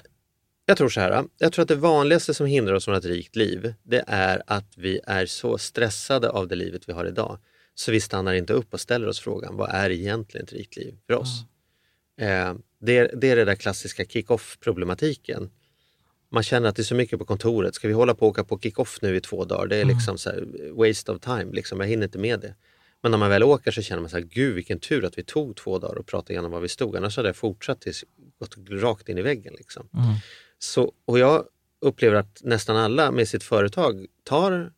jag tror så här, jag tror att det vanligaste som hindrar oss från ett rikt liv, det är att vi är så stressade av det livet vi har idag. Så vi stannar inte upp och ställer oss frågan, vad är egentligen ett rikt liv för oss? Eh, det, är, det är det där klassiska kick-off problematiken. Man känner att det är så mycket på kontoret, ska vi hålla på och åka på kick-off nu i två dagar? Det är liksom så här, waste of time, liksom. jag hinner inte med det. Men när man väl åker så känner man så här, gud vilken tur att vi tog två dagar och pratade igenom var vi stod. Annars hade jag fortsatt tills gått rakt in i väggen. Liksom. Så, och jag upplever att nästan alla med sitt företag tar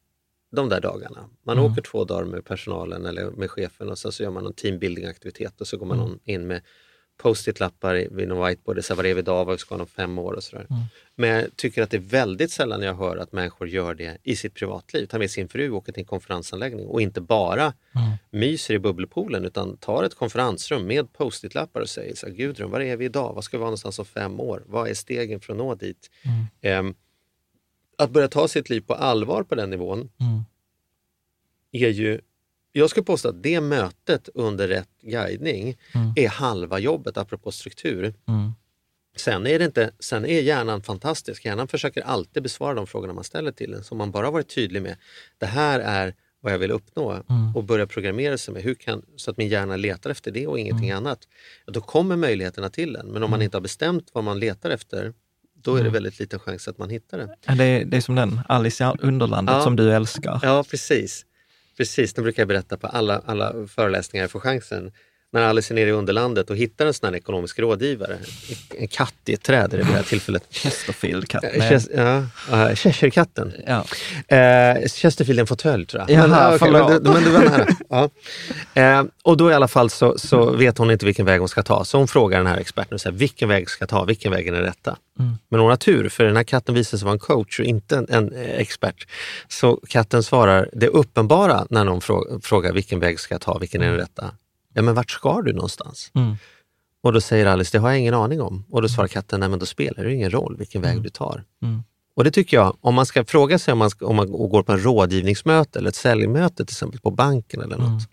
de där dagarna. Man åker två dagar med personalen eller med chefen och sen så gör man någon teambuilding-aktivitet och så går man någon in med post-it-lappar vid någon whiteboard, så här, var är vi idag, vad vi ska ha om fem år och sådär. Men jag tycker att det är väldigt sällan jag hör att människor gör det i sitt privatliv, tar med sin fru och åker till en konferensanläggning och inte bara myser i bubbelpoolen utan tar ett konferensrum med post-it-lappar och säger så här, Gudrun, var är vi idag? Vad ska vi vara någonstans om fem år? Vad är stegen för att nå dit? Ehm, att börja ta sitt liv på allvar på den nivån Mm. är ju, jag skulle påstå att det mötet under rätt guidning Mm. är halva jobbet apropå struktur. Mm. Sen är, det inte, sen är hjärnan fantastisk. Hjärnan försöker alltid besvara de frågorna man ställer till den. Så om man bara varit tydlig med det här är vad jag vill uppnå Mm. och börja programmera sig med hur kan, så att min hjärna letar efter det och ingenting Mm. annat. Då kommer möjligheterna till den. Men om man inte har bestämt vad man letar efter, då Mm. är det väldigt liten chans att man hittar det. Det, är, det är som den Alice i Underlandet Ja. som du älskar. Ja, precis. Precis, det brukar jag berätta på alla, alla föreläsningar jag får chansen. När Alice är nere i Underlandet och hittar en sån här ekonomisk rådgivare, en katt i ett träd i det här tillfället. Chesterfield-katten. Eh, Ja, uh, Cheshire-katten. Ja. Eh, Chesterfield är en fåtölj tror jag. Jaha, men, du- men du var nära. Ja. Eh, och då i alla fall så, så vet hon inte vilken väg hon ska ta. Så hon frågar den här experten, och säger, vilken väg ska jag ta? Vilken väg är den rätta? Mm. Men hon har tur, för den här katten visar sig vara en coach och inte en, en eh, expert. Så katten svarar det uppenbara när någon frå- frågar vilken väg ska jag ta? Vilken är den rätta? Ja, men vart ska du någonstans? Mm. Och då säger Alice, det har jag ingen aning om. Och då svarar katten, nej men då spelar det ingen roll vilken väg du tar. Mm. Och det tycker jag, om man ska fråga sig om man, ska, om man går på en rådgivningsmöte eller ett säljmöte till exempel på banken eller något.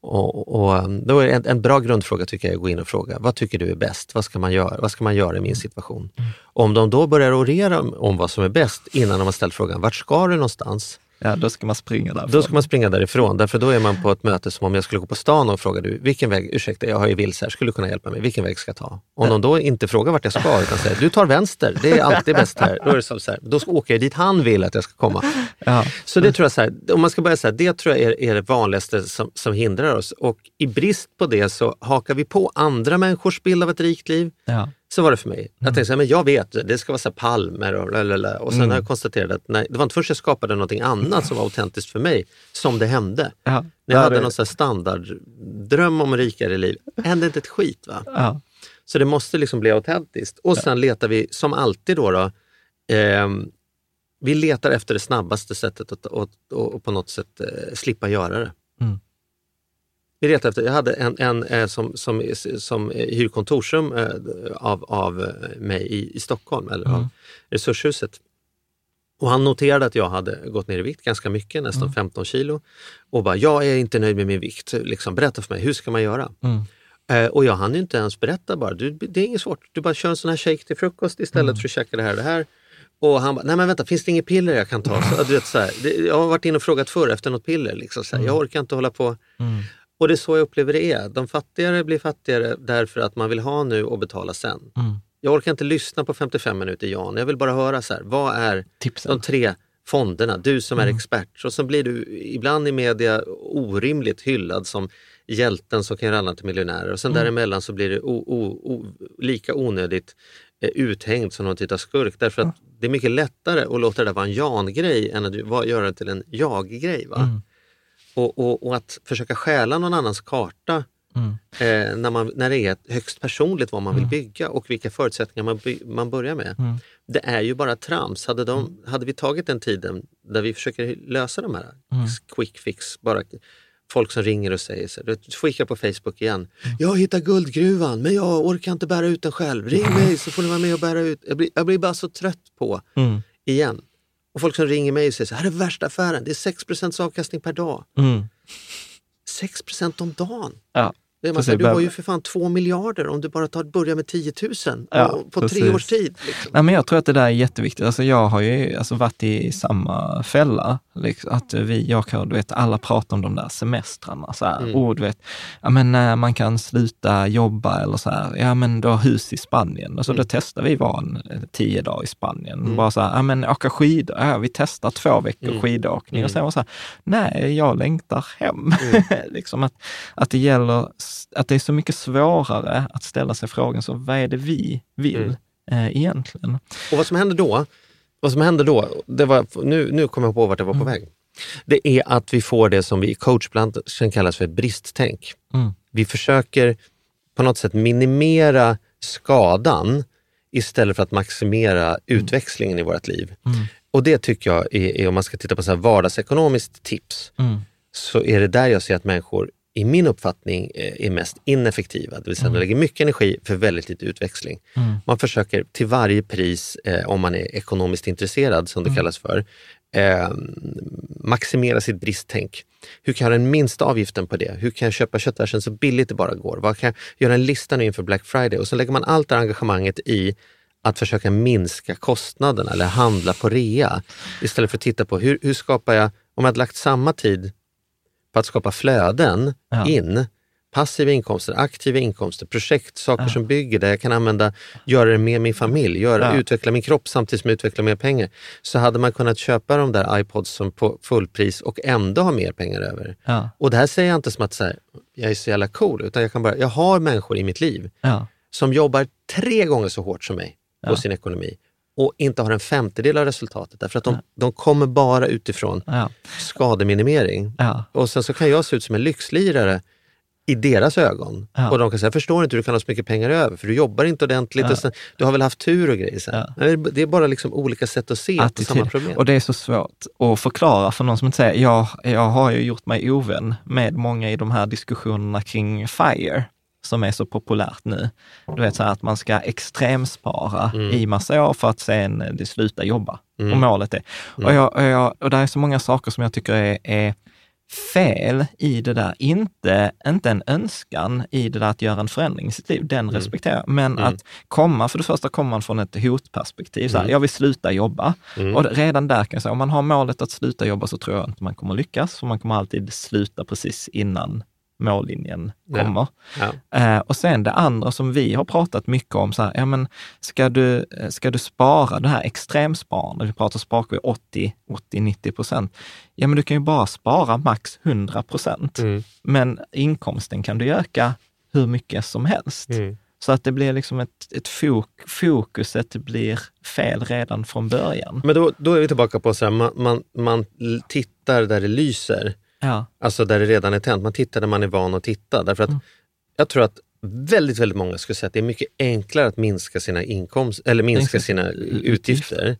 Och, och, um, då är en, en bra grundfråga tycker jag är att gå in och fråga, vad tycker du är bäst? Vad ska man göra, vad ska man göra i min situation? Om de då börjar orera om, om vad som är bäst innan de har ställt frågan, vart ska du någonstans? Ja, då ska man springa därifrån. Då ska man springa därifrån, därför då är man på ett möte som om jag skulle gå på stan och fråga du, vilken väg, ursäkta jag har ju vilse här, skulle du kunna hjälpa mig, vilken väg ska jag ta? Om de då inte frågar vart jag ska utan säger, du tar vänster, det är alltid bäst här. Då är det så så här, då ska- åker jag dit han vill att jag ska komma. Ja. Så det tror jag, så här, om man ska börja säga, det tror jag är, är det vanligaste som, som hindrar oss. Och i brist på det så hakar vi på andra människors bild av ett rikt liv. Ja. Så var det för mig. Jag tänkte så här, men jag vet, det ska vara så palmer och lalala. Och sen har jag konstaterat att nej, det var inte först jag skapade någonting annat som var autentiskt för mig som det hände. Ja. När jag Ja, hade det- någon så standarddröm om rikare liv, hände inte ett skit. va? Ja. Så det måste liksom bli autentiskt. Och sen letar vi, som alltid då, då ehm, vi letar efter det snabbaste sättet att och, och, och på något sätt eh, slippa göra det. Mm. Vi letar efter, jag hade en, en eh, som, som, som hyr kontorsrum eh, av, av eh, mig i, i Stockholm, eller av Resurshuset. Och han noterade att jag hade gått ner i vikt ganska mycket, nästan 15 kilo. Och bara, jag är inte nöjd med min vikt. Liksom, berätta för mig, hur ska man göra? Mm. Eh, och jag hann ju inte ens berätta bara. Du, det är inget svårt. Du bara kör en sån här shake till frukost istället Mm. för att käka det här och det här. Och han bara, nej men vänta, finns det inget piller jag kan ta? Så, du vet, så här, det, jag har varit inne och frågat förr efter något piller. Liksom, så här, Jag orkar inte hålla på. Mm. Och det är så jag upplever det är. De fattigare blir fattigare därför att man vill ha nu och betala sen. Mm. Jag orkar inte lyssna på 55 minuter Jan. Jag vill bara höra så här, vad är Tipsen. de tre fonderna? Du som är expert. Och så blir du ibland i media orimligt hyllad som hjälten som kan göra alla till miljonärer. Och sen däremellan så blir det o, o, o, lika onödigt eh, uthängd som någon typ av skurk. Därför att det är mycket lättare att låta det där vara en Jan-grej än att göra det till en jag-grej. Va? Mm. Och, och, och att försöka stjäla någon annans karta Mm. eh, när, man, när det är högst personligt vad man vill bygga och vilka förutsättningar man, by, man börjar med. Mm. Det är ju bara trams. Hade, de, hade vi tagit den tiden där vi försöker lösa de här Mm. quick fix, bara folk som ringer och säger så, här, du skickar på Facebook igen. Mm. Jag hittar guldgruvan men jag orkar inte bära ut den själv. Ring mig så får ni vara med och bära ut. Jag blir, jag blir bara så trött på Mm. igen. Och folk som ringer mig och säger så här, här är värsta affären, det är 6% avkastning per dag. Mm. 6% om dagen. Ja. Det är man säger, du har ju för fan två miljarder om du bara tar, börjar med 10 000 Ja, och, på precis. tre års tid. Liksom. Nej, men jag tror att det där är jätteviktigt. Alltså, jag har ju alltså, varit i samma fälla. Liksom, att vi, jag kan, du vet, alla pratar om de där semestrarna. Så här, Mm. oh, du vet, ja, men när man kan sluta jobba eller så här, ja men du har hus i Spanien. Och så Mm. då testar vi var en eh, tio dagar i Spanien. Bara så här, ja men åka skidor, ja, vi testar två veckor Mm. skidåkning. Och Mm. sen var så här, nej jag längtar hem. liksom att, att det gäller, att det är så mycket svårare att ställa sig frågan, så vad är det vi vill Mm. eh, egentligen? Och vad som händer då, vad som händer då det var, nu, nu kommer jag på vart jag var på Mm. väg. Det är att vi får det som vi i coachbranschen kallas för ett bristtänk. Mm. Vi försöker på något sätt minimera skadan istället för att maximera utväxlingen i vårt liv. Mm. Och det tycker jag är, är om man ska titta på så här vardagsekonomiskt tips, Mm. så är det där jag ser att människor i min uppfattning eh, är mest ineffektiva. Det vill säga, mm. de lägger mycket energi för väldigt lite utväxling. Mm. Man försöker till varje pris, eh, om man är ekonomiskt intresserad som det mm. kallas för, eh, maximera sitt bristtänk. Hur kan jag göra den minsta avgiften på det? Hur kan jag köpa köttfärsen så billigt det bara går? Vad kan jag göra en lista nu inför Black Friday? Och så lägger man allt det här engagemanget i att försöka minska kostnaderna eller handla på rea. Istället för att titta på hur, hur skapar jag, om jag hade lagt samma tid på att skapa flöden ja. in, passiva inkomster, aktiva inkomster, projekt, saker ja. som bygger där jag kan använda, göra det med min familj, göra, ja. utveckla min kropp samtidigt som jag utvecklar mer pengar. Så hade man kunnat köpa de där iPods som på fullpris och ändå ha mer pengar över. Och det här säger jag inte som att så här, jag är så jävla cool, utan jag kan bara, jag har människor i mitt liv som jobbar tre gånger så hårt som mig på sin ekonomi och inte har en femtedel av resultatet därför att de, ja. de kommer bara utifrån ja. skademinimering. Ja. Och sen så kan jag se ut som en lyxlirare i deras ögon. Och de kan säga, jag förstår inte hur du kan ha så mycket pengar över, för du jobbar inte ordentligt. Och sen, du har väl haft tur och grejer. Sen. Det är bara liksom olika sätt att se Attityd. på samma problem. Och det är så svårt att förklara för någon som inte säger, jag, jag har ju gjort mig ovän med många i de här diskussionerna kring FIRE som är så populärt nu. Du vet så här att man ska extremspara mm. i massa år för att sen det sluta jobba. Mm. Och målet är. Mm. Och, jag, och, jag, och det är så många saker som jag tycker är, är fel i det där. Inte, inte en önskan i det där att göra en förändring i sitt liv, den mm. respekterar jag. Men mm. att komma, för det första kommer man från ett hotperspektiv. Så här, mm. Jag vill sluta jobba. Mm. Och redan där kan jag säga, om man har målet att sluta jobba så tror jag inte man kommer lyckas, för man kommer alltid sluta precis innan mållinjen kommer. Ja. Ja. Eh, och sen det andra som vi har pratat mycket om, så här, ja, men ska, du, eh, ska du spara det här extremsparandet, vi pratar sparkvot 80, 80, 90 procent. Ja, men du kan ju bara spara max 100 procent. Mm. Men inkomsten kan du öka hur mycket som helst. Mm. Så att det blir liksom ett, ett fok, fokuset blir fel redan från början. Men då, då är vi tillbaka på att man, man, man tittar där det lyser. Ja. Alltså där det redan är tänt. Man tittar där man är van att titta. Därför att mm. jag tror att väldigt, väldigt många skulle säga att det är mycket enklare att minska sina, inkomst, eller minska sina utgifter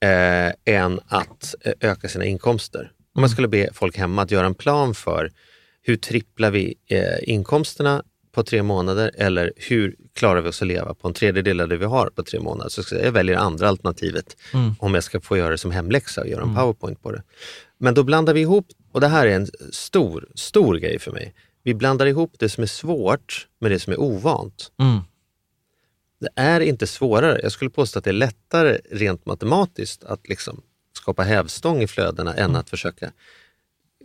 eh, än att eh, öka sina inkomster. Om man mm. skulle be folk hemma att göra en plan för hur tripplar vi eh, inkomsterna på tre månader eller hur klarar vi oss att leva på en tredjedel av det vi har på tre månader. Så jag väljer andra alternativet mm. om jag ska få göra det som hemläxa och göra en mm. powerpoint på det. Men då blandar vi ihop, och det här är en stor, stor grej för mig. Vi blandar ihop det som är svårt med det som är ovant. Mm. Det är inte svårare. Jag skulle påstå att det är lättare rent matematiskt att liksom skapa hävstång i flödena än mm. att försöka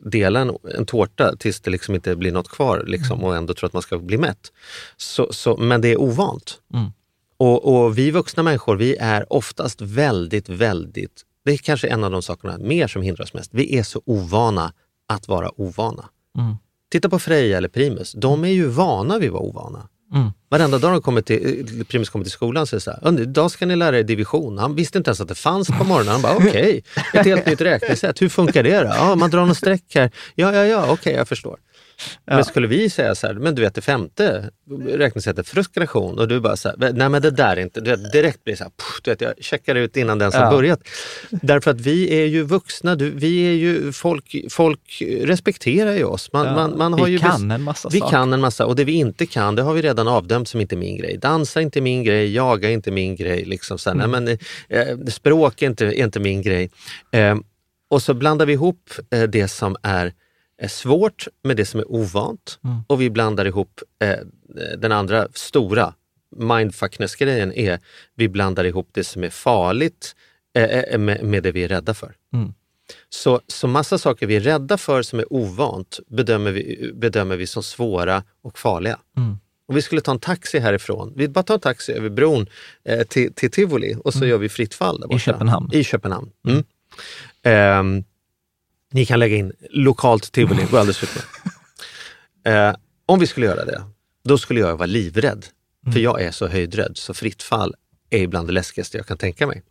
dela en, en tårta tills det liksom inte blir något kvar liksom, mm. och ändå tro att man ska bli mätt. Så, så, men det är ovant. Mm. Och, och, vi vuxna människor, vi är oftast väldigt, väldigt det är kanske en av de sakerna mer som hindrar oss mest. Vi är så ovana att vara ovana. Mm. Titta på Freja eller Primus, de är ju vana vid att vara ovana. Mm. Varenda dag de kommer till, Primus kommer till skolan så är det så här, idag ska ni lära er division. Han visste inte ens att det fanns på morgonen. Han bara, okej, okay, ett helt nytt räknesätt. Hur funkar det då? Ja, man drar någon streck här. Ja, ja, ja, okej, okay, jag förstår. Ja. Men skulle vi säga så här, men du vet det femte räknesättet, frustration, och du bara så här, nej men det där är inte, du vet, direkt blir så här, pff, du vet, jag checkar ut innan den har ja. börjat. Därför att vi är ju vuxna, du, vi är ju, folk, folk respekterar ju oss. Man, ja. man, man har vi ju kan en massa Vi saker. kan en massa, och det vi inte kan, det har vi redan avdömt som inte min grej. Dansa är inte min grej, jaga är inte min grej. Liksom så här, mm. nej, men, eh, språk är inte, är inte min grej. Eh, och så blandar vi ihop eh, det som är svårt med det som är ovant mm. och vi blandar ihop eh, den andra stora mindfuckness-grejen är vi blandar ihop det som är farligt eh, eh, med, med, det vi är rädda för. Mm. Så, så massa saker vi är rädda för som är ovant bedömer vi, bedömer vi som svåra och farliga. Mm. Om vi skulle ta en taxi härifrån, vi bara tar en taxi över bron eh, till, till Tivoli och så mm. gör vi fritt fall där borta. I Köpenhamn. I Köpenhamn. Um, ni kan lägga in lokalt tivoli, det går alldeles utmärkt. Eh, om vi skulle göra det, då skulle jag vara livrädd. Mm. För jag är så höjdrädd, så fritt fall är ibland det läskigaste jag kan tänka mig.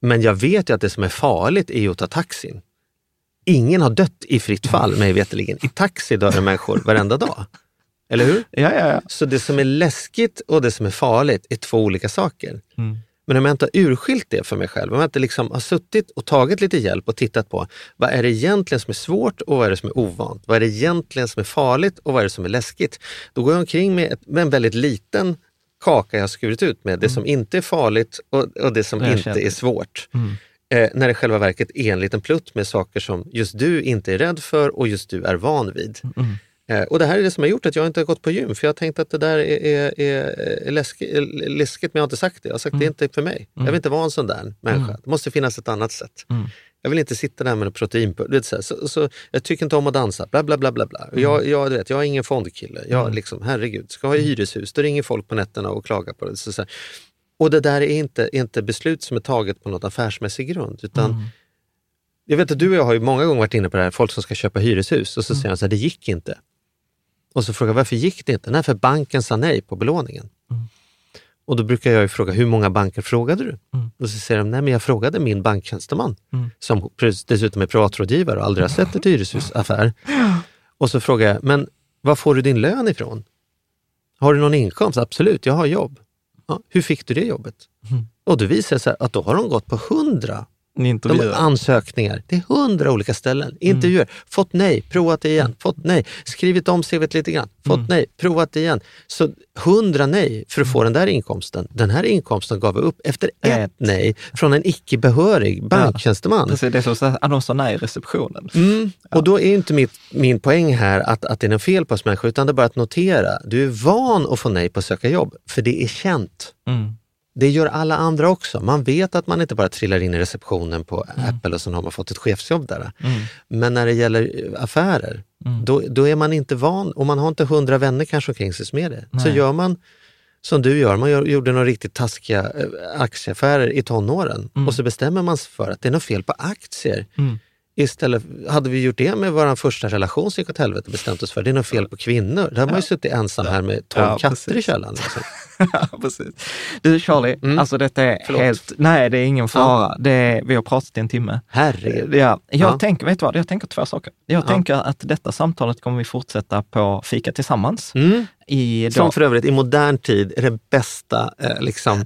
Men jag vet ju att det som är farligt är att ta taxin. Ingen har dött i fritt fall, mig veterligen. I taxi dör det människor varenda dag. Eller hur? Ja, ja, ja. Så det som är läskigt och det som är farligt är två olika saker. Mm. Men om jag inte har urskilt det för mig själv, om jag inte liksom har suttit och tagit lite hjälp och tittat på vad är det egentligen som är svårt och vad är det som är ovant? Vad är det egentligen som är farligt och vad är det som är läskigt? Då går jag omkring med, med en väldigt liten kaka jag har skurit ut med, det som inte är farligt och, och det som inte är svårt. Eh, när det i själva verket är en liten plutt med saker som just du inte är rädd för och just du är van vid. Eh, och det här är det som har gjort att jag inte har gått på gym, för jag har tänkt att det där är, är, är, läskigt, men jag har inte sagt det. Jag har sagt det är inte för mig. Jag vill inte vara en sån där människa. Det måste finnas ett annat sätt. Jag vill inte sitta där med en proteinpulver. du vet, Så, så, så, jag tycker inte om att dansa, bla bla bla. bla, bla. Och Jag, jag, du vet, jag är ingen fondkille. Jag, liksom, herregud, ska ha hyreshus, då ringer folk på nätterna och klagar på det. Så, så. Och det där är inte, inte beslut som är taget på något affärsmässig grund. Utan Jag vet att du och jag har ju många gånger varit inne på det här, folk som ska köpa hyreshus och så säger de så här, det gick inte. Och så frågar jag, varför gick det inte? Nej, för banken sa nej på belåningen. Och då brukar jag fråga, hur många banker frågade du? Och så säger de, nej men jag frågade min banktjänsteman, som dessutom är privatrådgivare och aldrig har sett ett hyreshusaffär. Och så frågar jag, men var får du din lön ifrån? Har du någon inkomst? Absolut, jag har jobb. Ja, hur fick du det jobbet? Och då visar det sig att då har de gått på hundra de Intervjuer. ansökningar. Det är hundra olika ställen. Intervjuer. Fått nej, provat igen. Fått nej, skrivit om CVt lite grann. Fått nej, provat igen. Så hundra nej för att få den där inkomsten. Den här inkomsten gav vi upp efter ett, Ett. nej från en icke-behörig banktjänsteman. Precis, det är som att de sa nej i receptionen. Mm. Och då är inte mitt, min poäng här att, att det är något fel på oss människor, utan det är bara att notera. Du är van att få nej på att söka jobb, för det är känt. Mm. Det gör alla andra också. Man vet att man inte bara trillar in i receptionen på Apple och sen har man fått ett chefsjobb där. Men när det gäller eh, affärer, då, då är man inte van och man har inte hundra vänner kanske omkring sig som är det. Så gör man som du gör, man gör, gjorde några riktigt taskiga eh, aktieaffärer i tonåren och så bestämmer man sig för att det är något fel på aktier. Istället, hade vi gjort det med vår första relation som gick åt helvete bestämt oss för det är något fel på kvinnor, då hade man ju suttit ensam här med tolv Ja, katter precis. i källaren. Liksom. Ja, precis. Du Charlie, alltså detta är Mm. Förlåt. helt... Nej, det är ingen fara. Det är, vi har pratat i en timme. Herregud. Ja, jag Ja. tänker, vet du vad, jag tänker två saker. Jag tänker att detta samtalet kommer vi fortsätta på Fika tillsammans. Mm. I då, Som för övrigt i modern tid är det bästa eh, liksom,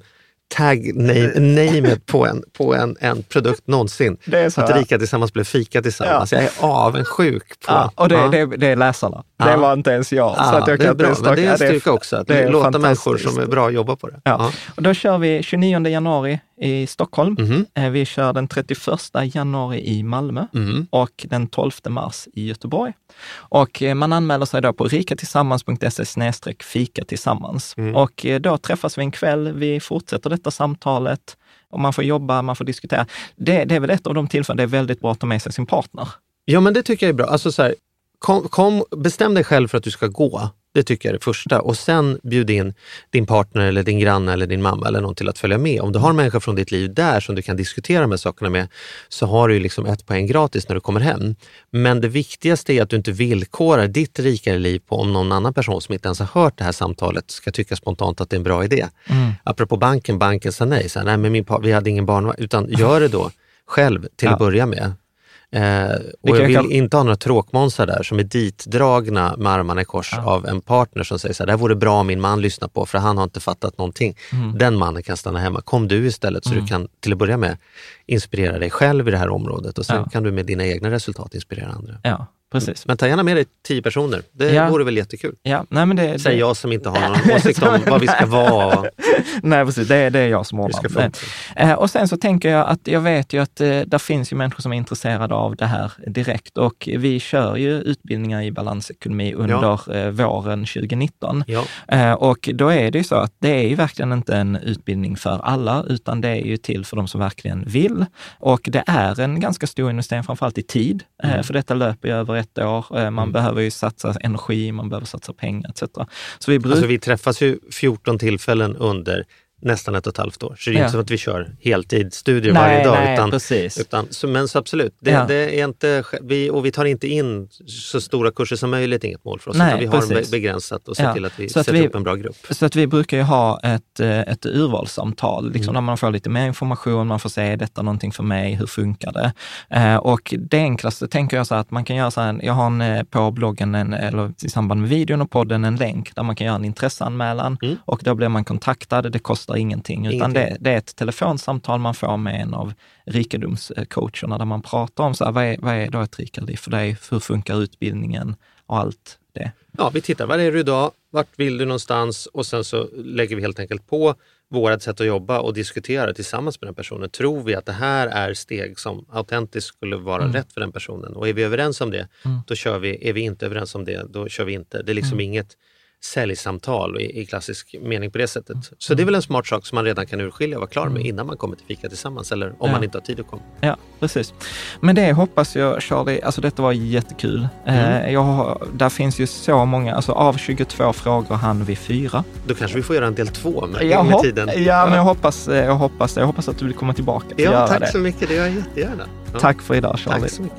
tag name, på, en, på en, en produkt någonsin. Det är så att här. Rika tillsammans blev fika tillsammans. Jag är avundsjuk på... ja, och det, Ja. det, det är läsarna. Ja. Det var inte ens jag. Ja, så att jag det är bra, men det är en styrka också att det låta människor som är bra jobba på det. Ja. Och då kör vi 29 januari i Stockholm. Eh, Vi kör den 31 januari i Malmö Mhm. och den 12 mars i Göteborg. Och eh, man anmäler sig då på rikatillsammans.se fika tillsammans. Mm. Och eh, då träffas vi en kväll, vi fortsätter detta samtalet och man får jobba, man får diskutera. Det, det är väl ett av de tillfällen det är väldigt bra att ta med sig sin partner. Ja, men det tycker jag är bra. Alltså, så här, kom, kom, bestäm dig själv för att du ska gå. Det tycker jag är det första. Och sen bjud in din partner eller din granne eller din mamma eller någon till att följa med. Om du har människor från ditt liv där som du kan diskutera de här sakerna med så har du liksom ett poäng gratis när du kommer hem. Men det viktigaste är att du inte villkorar ditt rikare liv på om någon annan person som inte ens har hört det här samtalet ska tycka spontant att det är en bra idé. Apropå banken, banken sa nej. Så här, nej men min vi hade ingen barn. Utan gör det då själv till Ja. att börja med. Eh, och jag vill kan- inte ha några tråkmånsar där som är ditdragna med armarna i kors av en partner som säger så här, det här vore bra om min man lyssnar på för han har inte fattat någonting. Mm. Den mannen kan stanna hemma. Kom du istället så du kan till att börja med inspirera dig själv i det här området och sen Ja. kan du med dina egna resultat inspirera andra. Ja, precis. Men ta gärna med dig tio personer. Det Ja. vore väl jättekul. Ja, nej men det, Säger det, jag som inte har någon åsikt om vad vi ska vara. Nej, precis. Det, är- det är jag som ordnar. det. Eh, och sen så tänker jag att jag vet ju att eh, där finns ju människor som är intresserade av det här direkt och vi kör ju utbildningar i balansekonomi under eh, våren 2019. Ja. Eh, och då är det ju så att det är ju verkligen inte en utbildning för alla, utan det är ju till för de som verkligen vill. Och det är en ganska stor investering, framförallt i tid, Mm. eh, för detta löper ju över ett år. Eh, man behöver ju satsa energi, man behöver satsa pengar etc. Så vi brukar... Alltså vi träffas ju 14 tillfällen under nästan ett och ett halvt år. Så det är Ja. inte så att vi kör heltidsstudier Nej, varje dag. nej, utan, precis. Utan, så, men så absolut, det, Ja. det är inte, vi, och vi tar inte in så stora kurser som möjligt, inget mål för oss. Nej, utan vi har precis. be- begränsat och ser Ja. till att vi Så att sätter vi- upp en bra grupp. Så att vi brukar ju ha ett, eh, ett urvalssamtal, liksom, Mm. där man får lite mer information, man får se, är detta någonting för mig, hur funkar det? Eh, och det enklaste tänker jag så här att man kan göra så här, jag har en, eh, på bloggen, en, eller i samband med videon och podden, en länk där man kan göra en intresseanmälan Mm. och då blir man kontaktad. Det kostar kostar ingenting, utan Ingenting. det, det är ett telefonsamtal man får med en av rikedomscoacherna där man pratar om så här, vad, är, vad är då ett rikare liv för dig? Hur funkar utbildningen och allt det? Ja, vi tittar, var är du idag? Vart vill du någonstans? Och sen så lägger vi helt enkelt på vårt sätt att jobba och diskutera tillsammans med den personen. Tror vi att det här är steg som autentiskt skulle vara rätt för den personen? Och är vi överens om det, då kör vi. Är vi inte överens om det, då kör vi inte. Det är liksom inget säljsamtal i, i klassisk mening på det sättet. Så det är väl en smart sak som man redan kan urskilja och vara klar med innan man kommer till fika tillsammans eller om Ja. man inte har tid att komma. Ja, precis. Men det hoppas jag, Charlie, alltså detta var jättekul. Eh, jag har, där finns ju så många, alltså av 22 frågor hann vi fyra. Då kanske vi får göra en del två med, Jag med tiden. Ja, men jag hoppas, eh, jag hoppas. Jag hoppas att du vill komma tillbaka ja tack det. så mycket, det gör jag jättegärna. Ja. Tack för idag, Charlie. Tack så mycket.